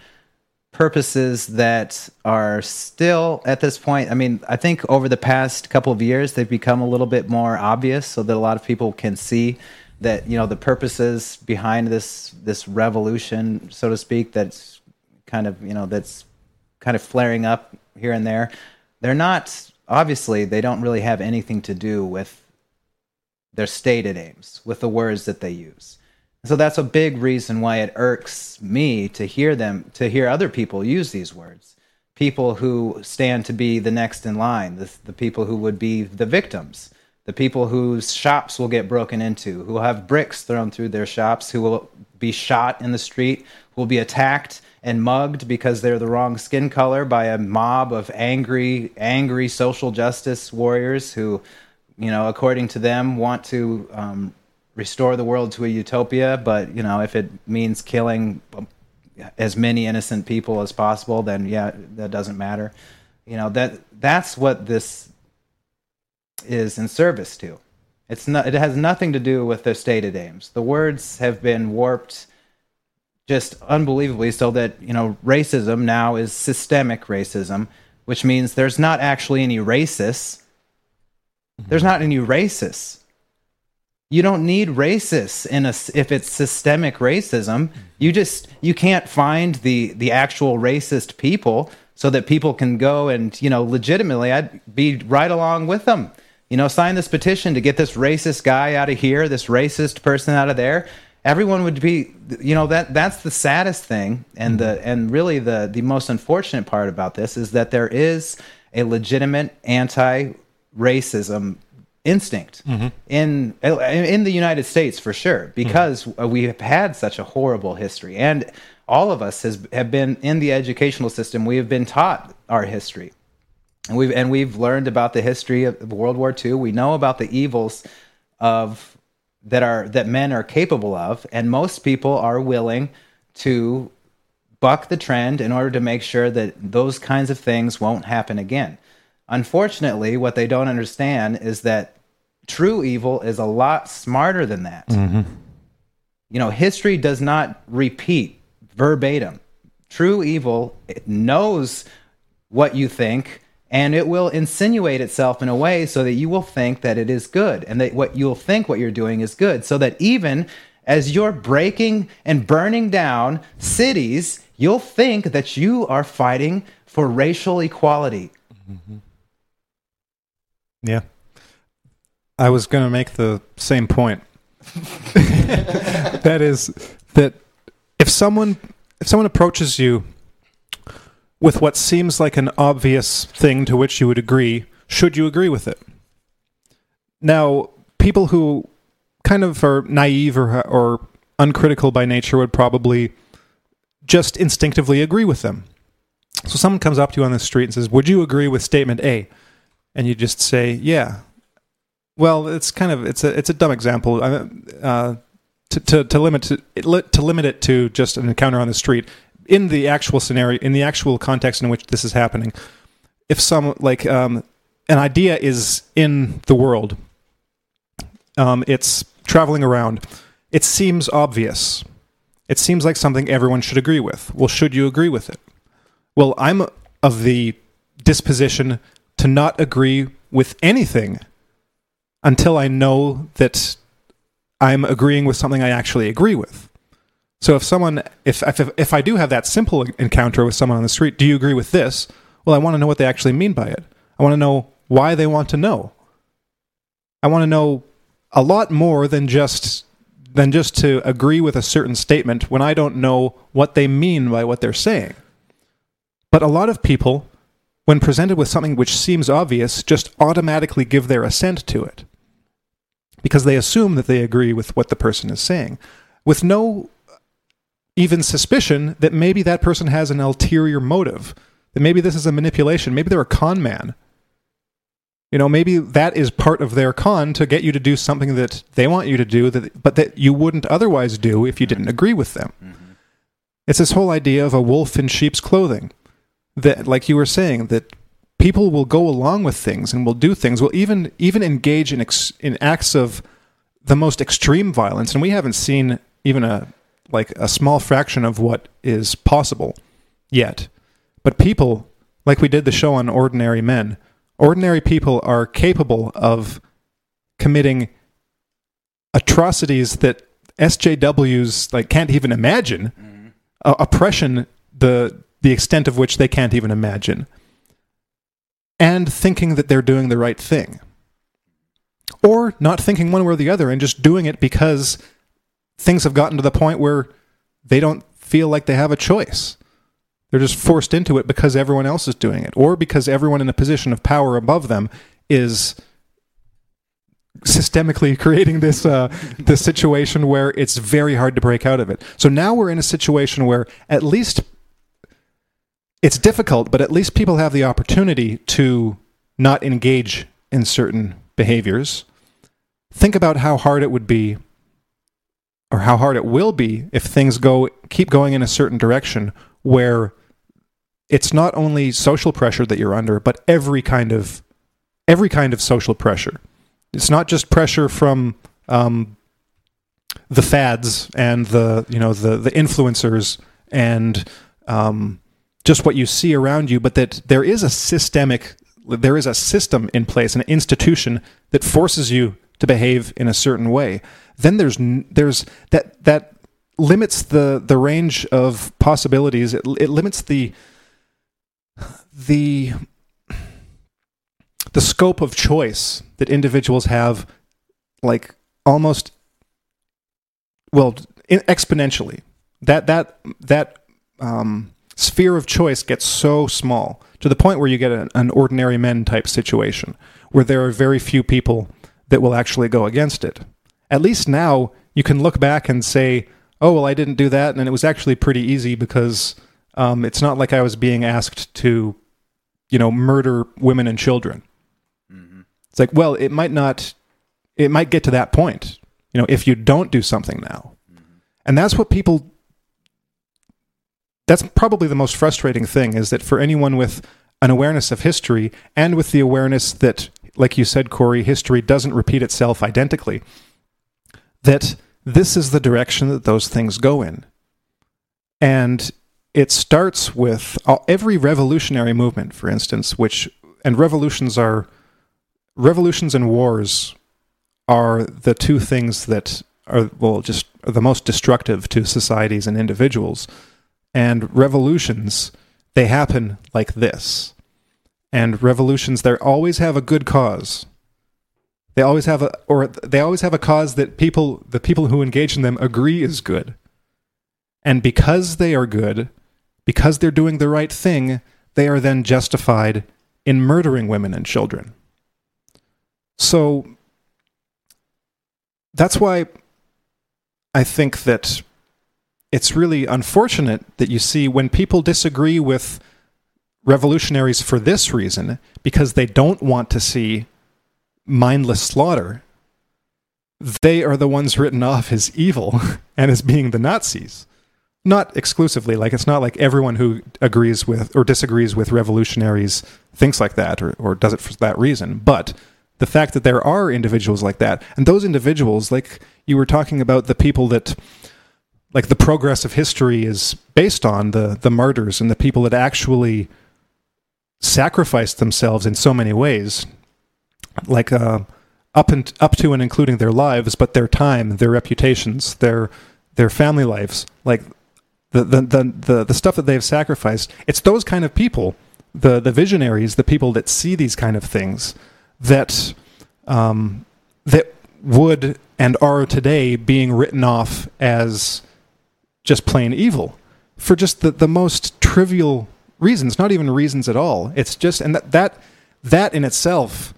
purposes that are still at this point i mean i think over the past couple of years they've become a little bit more obvious so that a lot of people can see that you know the purposes behind this this revolution so to speak that's kind of you know that's kind of flaring up here and there, they're not obviously they don't really have anything to do with their stated aims, with the words that they use. So that's a big reason why it irks me to hear them to hear other people use these words. People who stand to be the next in line, the, the people who would be the victims, the people whose shops will get broken into, who will have bricks thrown through their shops, who will be shot in the street, who will be attacked and mugged because they're the wrong skin color by a mob of angry, angry social justice warriors who, you know, according to them, want to um, restore the world to a utopia. But you know, if it means killing um, as many innocent people as possible, then yeah, that doesn't matter. You know that that's what this is in service to. It's not. It has nothing to do with their stated aims. The words have been warped just unbelievably so that you know racism now is systemic racism which means there's not actually any racists there's mm-hmm. not any racists you don't need racists in a if it's systemic racism. You just you can't find the the actual racist people so that people can go and you know legitimately i'd be right along with them. You know sign this petition to get this racist guy out of here this racist person out of there. Everyone would be you know that that's the saddest thing. And the mm-hmm. and really the the most unfortunate part about this is that there is a legitimate anti-racism instinct mm-hmm. in in the United States for sure because mm-hmm. we have had such a horrible history. And all of us has have been in the educational system. We have been taught our history. And we've and we've learned about the history of World War II we know about the evils of that are that men are capable of. And most people are willing to buck the trend in order to make sure that those kinds of things won't happen again unfortunately what they don't understand is that true evil is a lot smarter than that mm-hmm. you know history does not repeat verbatim true evil knows what you think and it will insinuate itself in a way so that you will think that it is good and that what you'll think what you're doing is good so that even as you're breaking and burning down cities you'll think that you are fighting for racial equality mm-hmm. Yeah i was going to make the same point [laughs] that is that if someone if someone approaches you with what seems like an obvious thing to which you would agree, should you agree with it? Now, people who kind of are naive or, or uncritical by nature would probably just instinctively agree with them. So someone comes up to you on the street and says, "Would you agree with statement A?" And you just say, "Yeah." Well, it's kind of it's a it's a dumb example. Uh, to, to, to limit to, to limit it to just an encounter on the street in the actual scenario in the actual context in which this is happening if some like um, an idea is in the world um, it's traveling around it seems obvious it seems like something everyone should agree with well should you agree with it well i'm of the disposition to not agree with anything until i know that I'm agreeing with something I actually agree with. So if someone, if, if, if I do have that simple encounter with someone on the street, do you agree with this? Well, I want to know what they actually mean by it. I want to know why they want to know. I want to know a lot more than just than just to agree with a certain statement when I don't know what they mean by what they're saying. But a lot of people, when presented with something which seems obvious, just automatically give their assent to it because they assume that they agree with what the person is saying with no even suspicion that maybe that person has an ulterior motive that maybe this is a manipulation maybe they're a con man. You know maybe that is part of their con to get you to do something that they want you to do that but that you wouldn't otherwise do if you didn't agree with them. Mm-hmm. it's this whole idea of a wolf in sheep's clothing that like you were saying that people will go along with things and will do things will even even engage in ex, in acts of the most extreme violence. And we haven't seen even a like a small fraction of what is possible yet. But people like we did the show on ordinary men ordinary people are capable of committing atrocities that SJWs like can't even imagine. Mm-hmm. uh, oppression the the extent of which they can't even imagine and thinking that they're doing the right thing. Or not thinking one way or the other and just doing it because things have gotten to the point where they don't feel like they have a choice. They're just forced into it because everyone else is doing it, or because everyone in a position of power above them is systemically [laughs] creating this uh, this situation where it's very hard to break out of it. So now we're in a situation where at least it's difficult, but at least people have the opportunity to not engage in certain behaviors. Think about how hard it would be or how hard it will be if things go keep going in a certain direction where it's not only social pressure that you're under, but every kind of every kind of social pressure. It's not just pressure from um, the fads and the you know the the influencers and um, just what you see around you, but that there is a systemic, there is a system in place, an institution that forces you to behave in a certain way. Then there's there's that that limits the the range of possibilities. It, it limits the the the scope of choice that individuals have, like almost well exponentially. That that that um, sphere of choice gets so small to the point where you get an, an ordinary men type situation where there are very few people that will actually go against it. At least now you can look back and say, oh, well, I didn't do that. And it was actually pretty easy because um, it's not like I was being asked to, you know, murder women and children. Mm-hmm. It's like, well, it might not, it might get to that point, you know, if you don't do something now. Mm-hmm. And that's what people that's probably the most frustrating thing is that for anyone with an awareness of history and with the awareness that, like you said, Corey, history doesn't repeat itself identically, that this is the direction that those things go in. And it starts with every revolutionary movement, for instance, which, and revolutions are, revolutions and wars are the two things that are, well, just are the most destructive to societies and individuals and revolutions, they happen like this. And revolutions, they always have a good cause. They always have a, or they always have a cause that people, the people who engage in them agree is good. And because they are good, because they're doing the right thing, they are then justified in murdering women and children. So that's why I think that it's really unfortunate that you see when people disagree with revolutionaries for this reason, because they don't want to see mindless slaughter, they are the ones written off as evil [laughs] and as being the Nazis. Not exclusively, like it's not like everyone who agrees with or disagrees with revolutionaries thinks like that or, or does it for that reason, but the fact that there are individuals like that, and those individuals, like you were talking about the people that like the progress of history is based on the the martyrs and the people that actually sacrificed themselves in so many ways like uh, up and up to and including their lives but their time their reputations their their family lives. Like the the the the, the stuff that they've sacrificed it's those kind of people the the visionaries the people that see these kind of things that um, that would and are today being written off as just plain evil for just the, the most trivial reasons, not even reasons at all. It's just and that that that in itself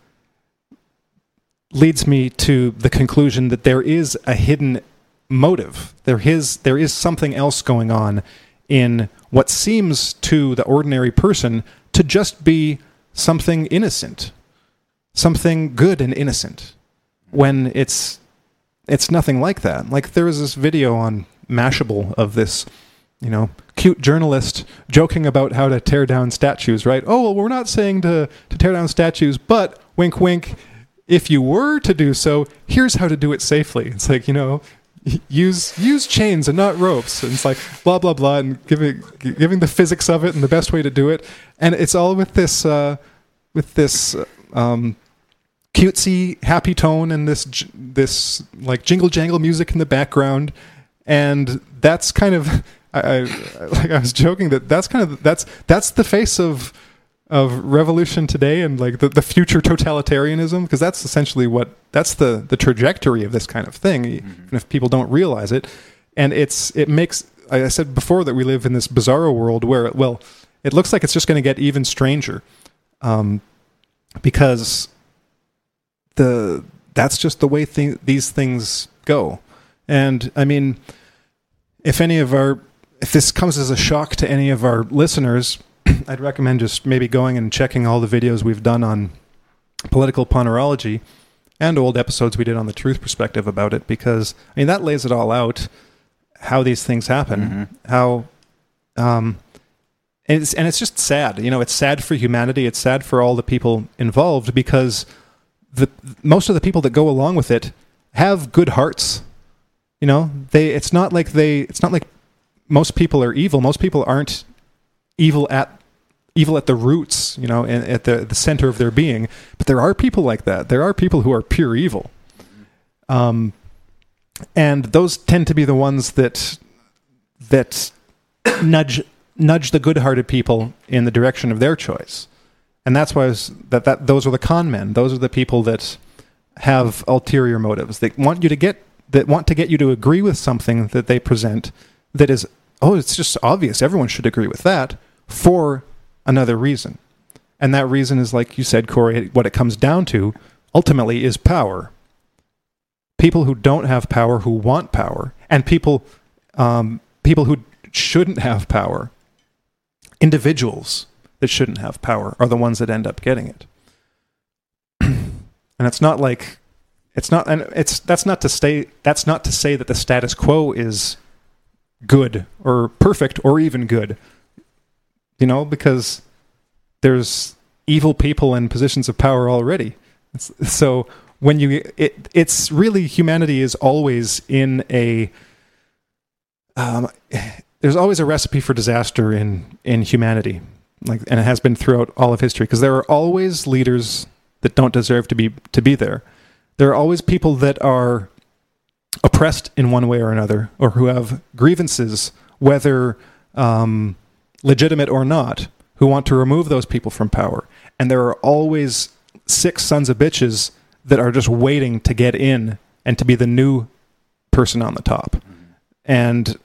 leads me to the conclusion that there is a hidden motive. There is there is something else going on in what seems to the ordinary person to just be something innocent, something good and innocent, when it's it's nothing like that. Like there was this video on Mashable of this, you know, cute journalist joking about how to tear down statues, right? Oh, well, we're not saying to, to tear down statues, but wink, wink, if you were to do so, here's how to do it safely. It's like, you know, use use chains and not ropes. And it's like blah blah blah, and giving giving the physics of it and the best way to do it. And it's all with this uh, with this um, cutesy happy tone and this this like jingle jangle music in the background and that's kind of [laughs] I, I, like I was joking that that's kind of that's that's the face of of revolution today and like the, the future totalitarianism because that's essentially what that's the the trajectory of this kind of thing mm-hmm. even if people don't realize it and it's it makes I said before that we live in this bizarro world where well it looks like it's just going to get even stranger um, because the that's just the way th- these things go and I mean, if any of our if this comes as a shock to any of our listeners, [clears throat] I'd recommend just maybe going and checking all the videos we've done on political ponerology and old episodes we did on the truth perspective about it because I mean that lays it all out how these things happen, mm-hmm. how um and it's and it's just sad. You know, it's sad for humanity, it's sad for all the people involved because the most of the people that go along with it have good hearts you know, they it's not like they it's not like most people are evil. Most people aren't evil at evil at the roots, you know, and at the the center of their being. But there are people like that. There are people who are pure evil. Um, and those tend to be the ones that that nudge nudge the good-hearted people in the direction of their choice. And that's why was, that that those are the con men. Those are the people that have ulterior motives. They want you to get that want to get you to agree with something that they present that is, oh, it's just obvious. Everyone should agree with that for another reason. And that reason is, like you said, Corey, what it comes down to ultimately is power. People who don't have power, who want power, and people, um, people who shouldn't have power, individuals that shouldn't have power, are the ones that end up getting it. [clears throat] and it's not like it's not, and it's that's not to say that's not to say that the status quo is good or perfect or even good. You know, because there's evil people in positions of power already. So when you, it, it's really humanity is always in a. Um, there's always a recipe for disaster in in humanity, like, and it has been throughout all of history because there are always leaders that don't deserve to be to be there there are always people that are oppressed in one way or another, or who have grievances, whether um, legitimate or not, who want to remove those people from power. And there are always six sons of bitches that are just waiting to get in and to be the new person on the top. And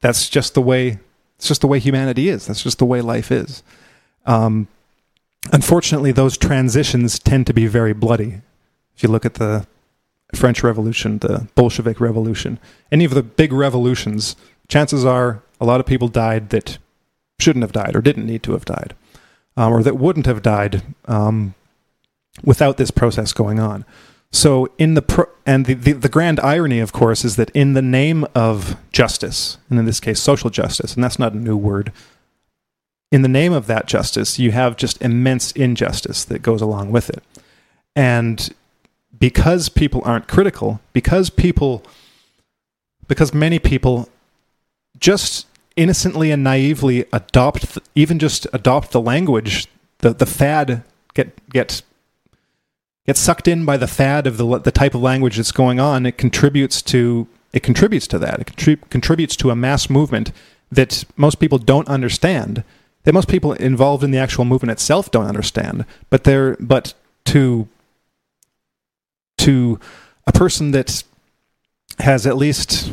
that's just the way it's just the way humanity is. That's just the way life is. Um, unfortunately, those transitions tend to be very bloody. If you look at the French Revolution, the Bolshevik Revolution, any of the big revolutions, chances are a lot of people died that shouldn't have died or didn't need to have died, um, or that wouldn't have died um, without this process going on. So, in the pro- and the, the, the grand irony, of course, is that in the name of justice, and in this case, social justice, and that's not a new word, in the name of that justice, you have just immense injustice that goes along with it. And because people aren't critical, because people, because many people just innocently and naively adopt, even just adopt the language, the, the fad, get, get get sucked in by the fad of the the type of language that's going on, it contributes to it contributes to that. It contrib- contributes to a mass movement that most people don't understand. That most people involved in the actual movement itself don't understand. But they're but to to a person that has at least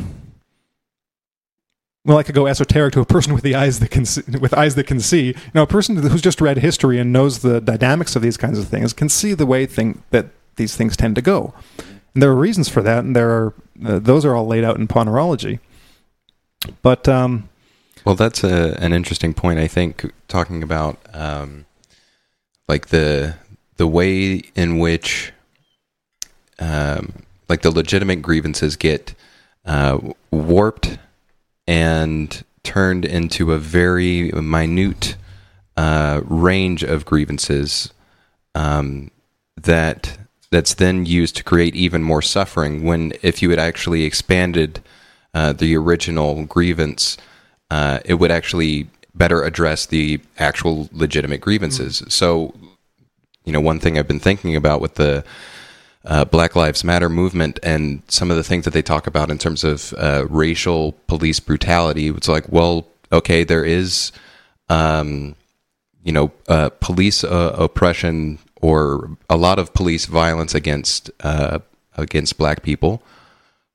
well, I could go esoteric to a person [laughs] with the eyes that can see, with eyes that can see. You know, a person who's just read history and knows the dynamics of these kinds of things can see the way thing that these things tend to go. And there are reasons for that, and there are uh, those are all laid out in Ponerology. But um, well, that's a, an interesting point. I think talking about um, like the the way in which um, like the legitimate grievances get uh, warped and turned into a very minute uh, range of grievances um, that that's then used to create even more suffering. When if you had actually expanded uh, the original grievance, uh, it would actually better address the actual legitimate grievances. Mm-hmm. So, you know, one thing I've been thinking about with the uh, Black Lives Matter movement and some of the things that they talk about in terms of uh, racial police brutality. It's like, well, okay, there is, um, you know, uh, police uh, oppression or a lot of police violence against uh, against black people,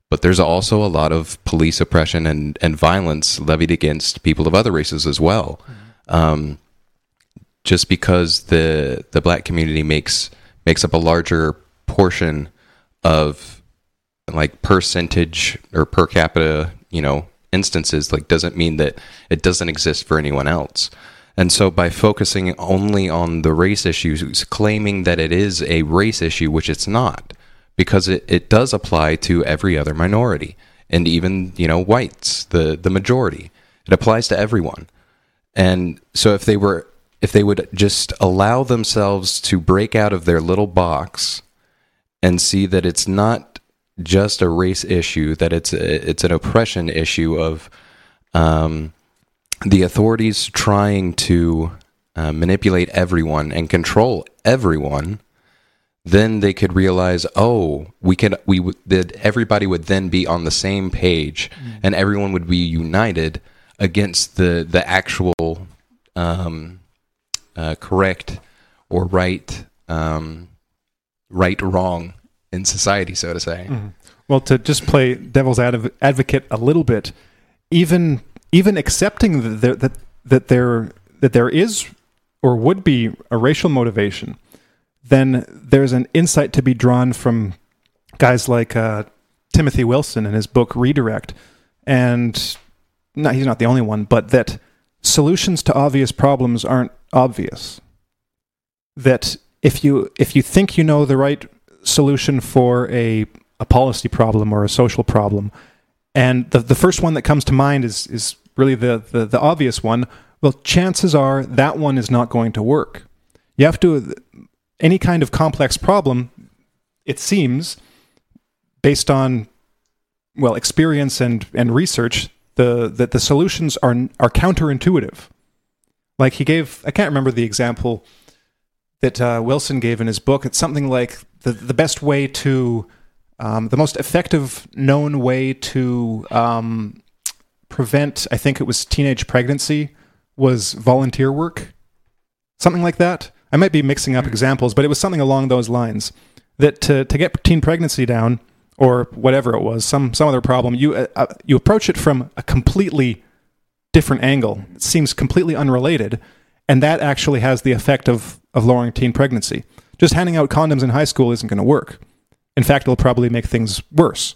but there's also a lot of police oppression and, and violence levied against people of other races as well. Mm-hmm. Um, just because the the black community makes makes up a larger portion of like percentage or per capita, you know, instances like doesn't mean that it doesn't exist for anyone else. And so by focusing only on the race issues, claiming that it is a race issue, which it's not, because it, it does apply to every other minority and even, you know, whites, the, the majority. It applies to everyone. And so if they were if they would just allow themselves to break out of their little box and see that it's not just a race issue, that it's a, it's an oppression issue of um, the authorities trying to uh, manipulate everyone and control everyone. Then they could realize, oh, we could we that everybody would then be on the same page, mm. and everyone would be united against the the actual um, uh, correct or right um, right wrong in society, so to say. Mm-hmm. Well, to just play devil's adv- advocate a little bit, even even accepting that there, that that there that there is or would be a racial motivation, then there's an insight to be drawn from guys like uh, Timothy Wilson in his book Redirect, and not he's not the only one, but that solutions to obvious problems aren't obvious. That if you if you think you know the right solution for a a policy problem or a social problem, and the the first one that comes to mind is is really the the, the obvious one. Well, chances are that one is not going to work. You have to any kind of complex problem. It seems based on well experience and and research the that the solutions are are counterintuitive. Like he gave, I can't remember the example that uh, Wilson gave in his book. It's something like the the best way to, um, the most effective known way to um, prevent. I think it was teenage pregnancy was volunteer work, something like that. I might be mixing up examples, but it was something along those lines. That to to get teen pregnancy down or whatever it was, some some other problem, you uh, uh you approach it from a completely different angle. It seems completely unrelated, and that actually has the effect of of lowering teen pregnancy. Just handing out condoms in high school isn't going to work. In fact, it'll probably make things worse.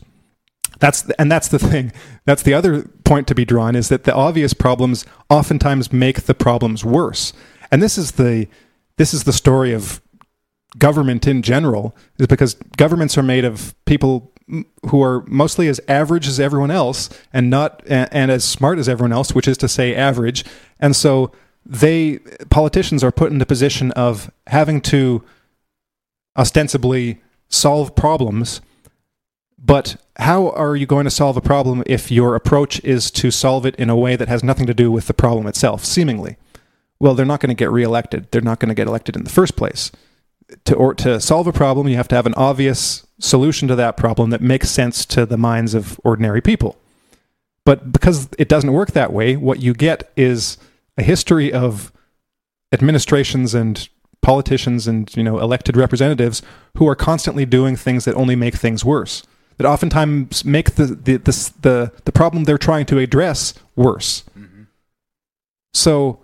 That's and that's the thing. That's the other point to be drawn is that the obvious problems oftentimes make the problems worse. And this is the this is the story of government in general is because governments are made of people who are mostly as average as everyone else and not and, and as smart as everyone else, which is to say average. And so they politicians are put in the position of having to ostensibly solve problems but how are you going to solve a problem if your approach is to solve it in a way that has nothing to do with the problem itself, seemingly? Well, they're not going to get reelected. They're not going to get elected in the first place. To, or, to solve a problem, you have to have an obvious solution to that problem that makes sense to the minds of ordinary people. But because it doesn't work that way, what you get is a history of administrations and politicians and you know elected representatives who are constantly doing things that only make things worse that oftentimes make the the the the, the problem they're trying to address worse. Mm-hmm. So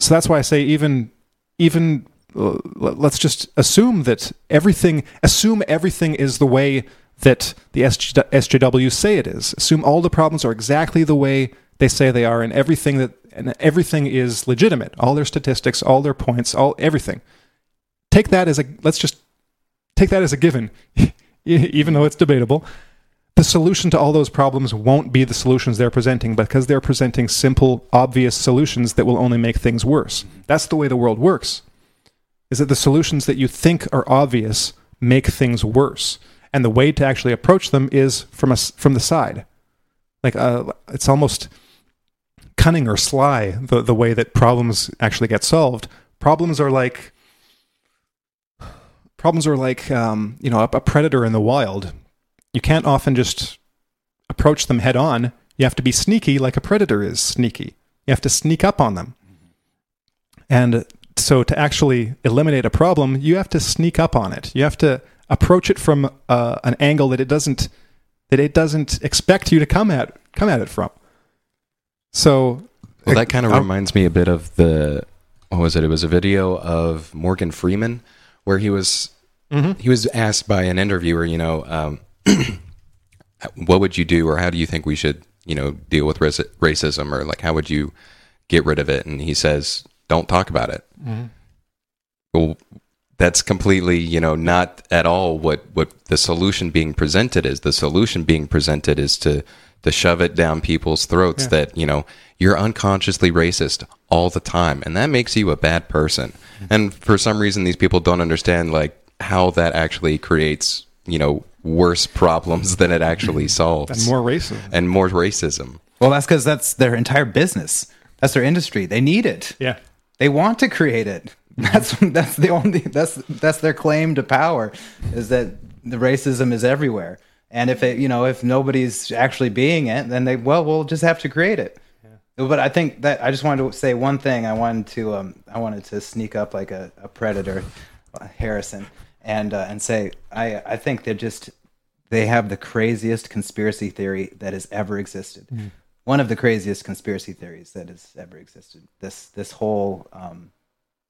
so that's why I say even even uh, let's just assume that everything assume everything is the way that the SJ, SJWs say it is. Assume all the problems are exactly the way they say they are, and everything that and everything is legitimate. All their statistics, all their points, all everything. Take that as a let's just take that as a given. [laughs] even though it's debatable, the solution to all those problems won't be the solutions they're presenting because they're presenting simple, obvious solutions that will only make things worse. That's the way the world works. Is that the solutions that you think are obvious make things worse, and the way to actually approach them is from a, from the side. Like uh, it's almost cunning or sly the the way that problems actually get solved. Problems are like problems are like um, you know a, a predator in the wild. You can't often just approach them head on. You have to be sneaky, like a predator is sneaky. You have to sneak up on them. And so, to actually eliminate a problem, you have to sneak up on it. You have to approach it from uh, an angle that it doesn't that it doesn't expect you to come at come at it from. So, well, that kind of reminds me a bit of the what was it? It was a video of Morgan Freeman where he was mm-hmm. he was asked by an interviewer, you know, um, [clears throat] what would you do, or how do you think we should, you know, deal with raci- racism, or like how would you get rid of it? And he says, don't talk about it. Mm-hmm. Well, that's completely, you know, not at all what what the solution being presented is. The solution being presented is to to shove it down people's throats yeah. that you know you're unconsciously racist all the time, and that makes you a bad person. Mm-hmm. And for some reason, these people don't understand like how that actually creates you know worse problems than it actually [laughs] solves, and more racism, and more racism. Well, that's because that's their entire business. That's their industry. They need it. Yeah, they want to create it. [laughs] That's that's the only that's that's their claim to power is that the racism is everywhere. And if it, you know, if nobody's actually being it, then they, well, we'll just have to create it. Yeah. But I think that I just wanted to say one thing. I wanted to, um, I wanted to sneak up like a, a predator, uh, Harrison, and uh, and say I, I think they're just they have the craziest conspiracy theory that has ever existed. Mm. One of the craziest conspiracy theories that has ever existed. This this whole um,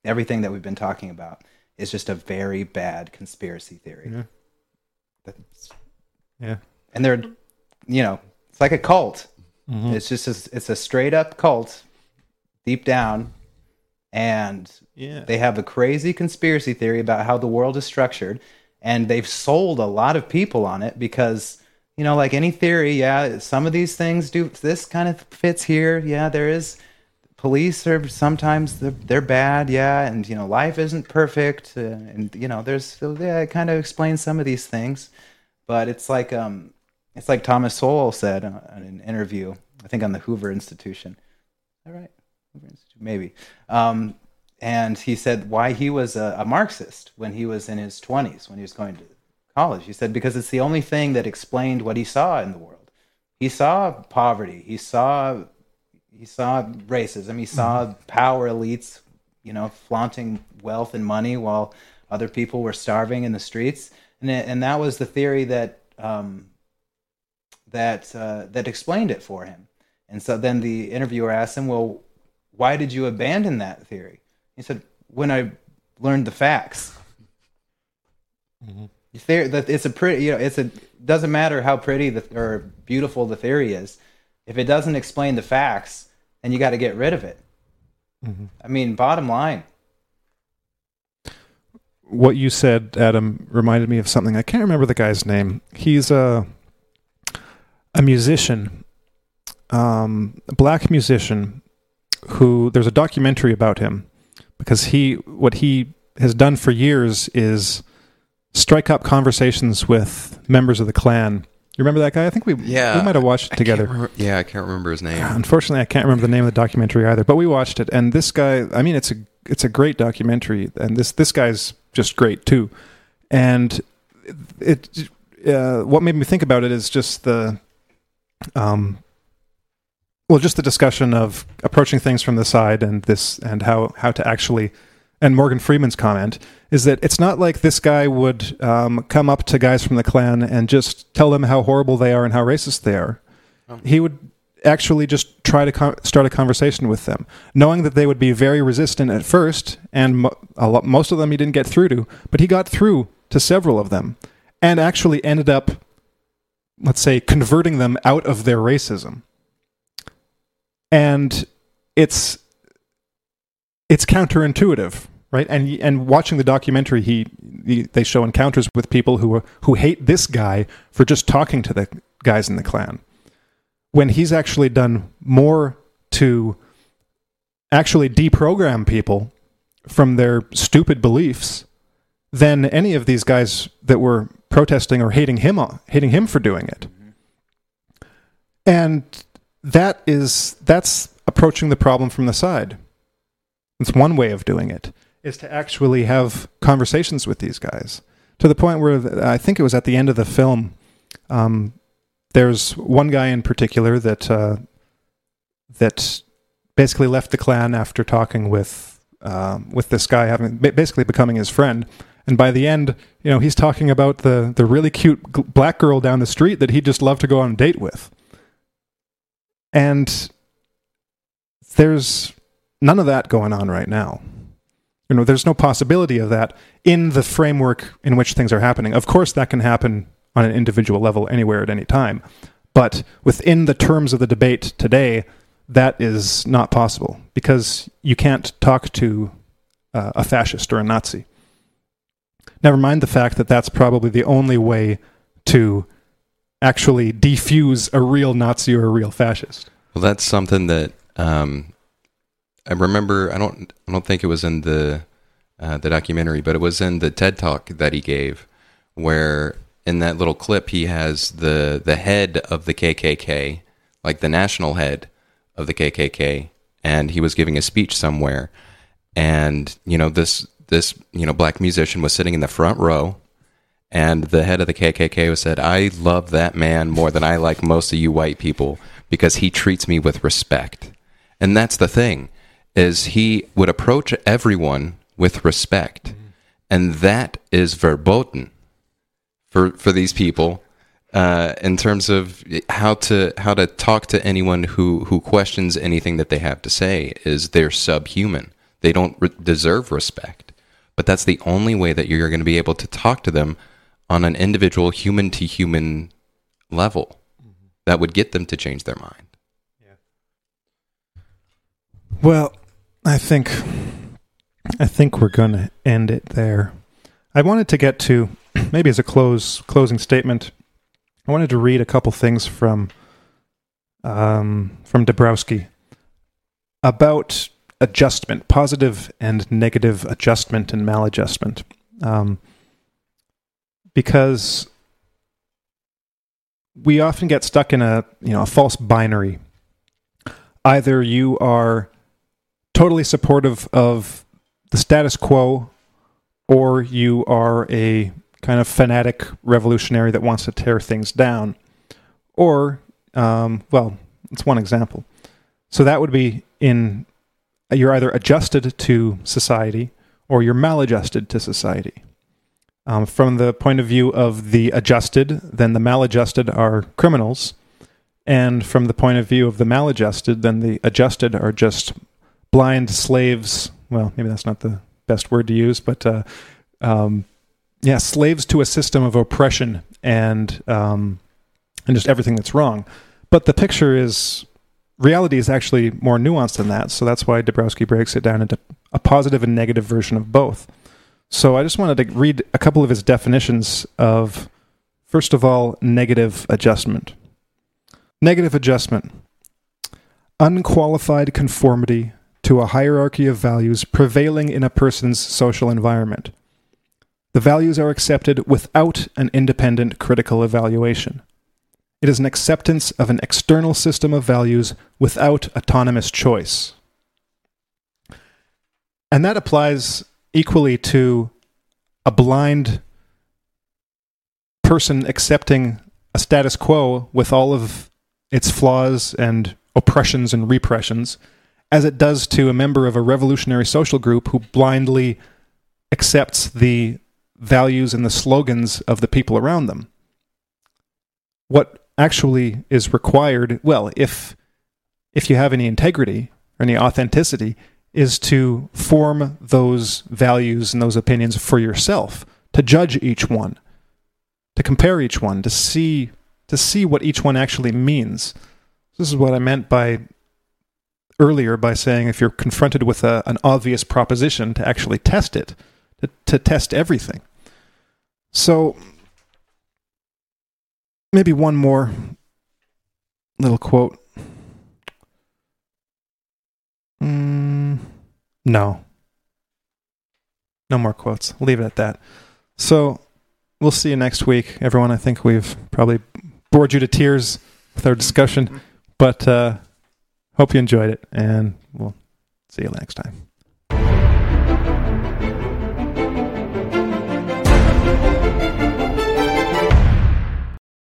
everything that we've been talking about is just a very bad conspiracy theory. Yeah. That's yeah. And they're, you know, it's like a cult. Mm-hmm. It's just a, it's a straight up cult, deep down, and yeah. they have a crazy conspiracy theory about how the world is structured, and they've sold a lot of people on it because you know, like any theory, yeah, some of these things do this kind of fits here. Yeah, there is police are sometimes they're, they're bad, yeah, and you know, life isn't perfect, uh, and you know, there's yeah, it kind of explains some of these things. But it's like um, it's like Thomas Sowell said in an interview, I think on the Hoover Institution. All right, Hoover Institute, maybe. Um, and he said why he was a, a Marxist when he was in his 20s, when he was going to college. He said because it's the only thing that explained what he saw in the world. He saw poverty. He saw he saw racism. He saw mm-hmm. power elites, you know, flaunting wealth and money while other people were starving in the streets and it, and that was the theory that um, that uh, that explained it for him. And so then the interviewer asked him, "Well, why did you abandon that theory?" He said, "When I learned the facts." That it's a pretty, you know, it's a doesn't matter how pretty the, or beautiful the theory is, if it doesn't explain the facts, then you got to get rid of it. I mean, bottom line. What you said, Adam, reminded me of something. I can't remember the guy's name. He's a a musician, um, a black musician, who there's a documentary about him because he what he has done for years is strike up conversations with members of the Klan. You remember that guy? I think we Yeah, we might have watched it together. remember- yeah, I can't remember his name. Unfortunately, I can't remember the name of the documentary either, but we watched it, and this guy. I mean, it's a it's a great documentary, and this this guy's just great too. And it, uh, what made me think about it is just the, um, well, just the discussion of approaching things from the side, and this and how how to actually. And Morgan Freeman's comment is that it's not like this guy would um, come up to guys from the Klan and just tell them how horrible they are and how racist they are. He would actually just try to con- start a conversation with them, knowing that they would be very resistant at first, and mo- lot, most of them he didn't get through to, but he got through to several of them, and actually ended up, let's say, converting them out of their racism. And it's it's counterintuitive, right? And and watching the documentary, he, he they show encounters with people who who hate this guy for just talking to the guys in the Klan when he's actually done more to actually deprogram people from their stupid beliefs than any of these guys that were protesting or hating him hating him for doing it. And that is that's approaching the problem from the side. It's one way of doing it is to actually have conversations with these guys to the point where I think it was at the end of the film um, there's one guy in particular that uh, that basically left the Klan after talking with um, with this guy, having basically becoming his friend. And by the end, you know, he's talking about the the really cute black girl down the street that he'd just love to go on a date with. And there's none of that going on right now. You know, there's no possibility of that in the framework in which things are happening. Of course, that can happen on an individual level anywhere at any time. But within the terms of the debate today, that is not possible because you can't talk to uh, a fascist or a Nazi. Never mind the fact that that's probably the only way to actually defuse a real Nazi or a real fascist. Well, that's something that um, I remember. I don't. I don't think it was in the uh, the documentary, but it was in the TED talk that he gave, where in that little clip he has the the head of the KKK, like the national head of the KKK, and he was giving a speech somewhere, and you know this this you know black musician was sitting in the front row and the head of the KKK said, "I love that man more than I like most of you white people because he treats me with respect." And that's the thing is he would approach everyone with respect. And that is verboten for for these people uh, in terms of how to how to talk to anyone who who questions anything that they have to say is they're subhuman. They don't re- deserve respect. But that's the only way that you're going to be able to talk to them on an individual human to human level that would get them to change their mind. Well, I think I think we're going to end it there. I wanted to get to [clears throat] maybe as a close closing statement. I wanted to read a couple things from um, from Dabrowski about adjustment, positive and negative adjustment and maladjustment, um, because we often get stuck in a you know a false binary. Either you are totally supportive of the status quo, or you are a kind of fanatic revolutionary that wants to tear things down. Or, um, well, it's one example. So that would be in you're either adjusted to society or you're maladjusted to society. Um, from the point of view of the adjusted, then the maladjusted are criminals. And from the point of view of the maladjusted, then the adjusted are just blind slaves. Well, maybe that's not the best word to use, but uh, um, yeah, slaves to a system of oppression and um, and just everything that's wrong. But the picture is reality is actually more nuanced than that. So that's why Dabrowski breaks it down into a positive and negative version of both. So I just wanted to read a couple of his definitions of, first of all, negative adjustment. Negative adjustment unqualified conformity to a hierarchy of values prevailing in a person's social environment. The values are accepted without an independent critical evaluation. It is an acceptance of an external system of values without autonomous choice. And that applies equally to a blind person accepting a status quo with all of its flaws and oppressions and repressions, as it does to a member of a revolutionary social group who blindly accepts the values and the slogans of the people around them. What actually is required, well, if if you have any integrity or any authenticity, is to form those values and those opinions for yourself, to judge each one, to compare each one, to see to see what each one actually means. This is what I meant by earlier by saying if you're confronted with a, an obvious proposition, to actually test it, to, to test everything. So maybe one more little quote. Mm, no. No more quotes. Leave it at that. So we'll see you next week, everyone. I think we've probably bored you to tears with our discussion, but uh, hope you enjoyed it, and we'll see you next time.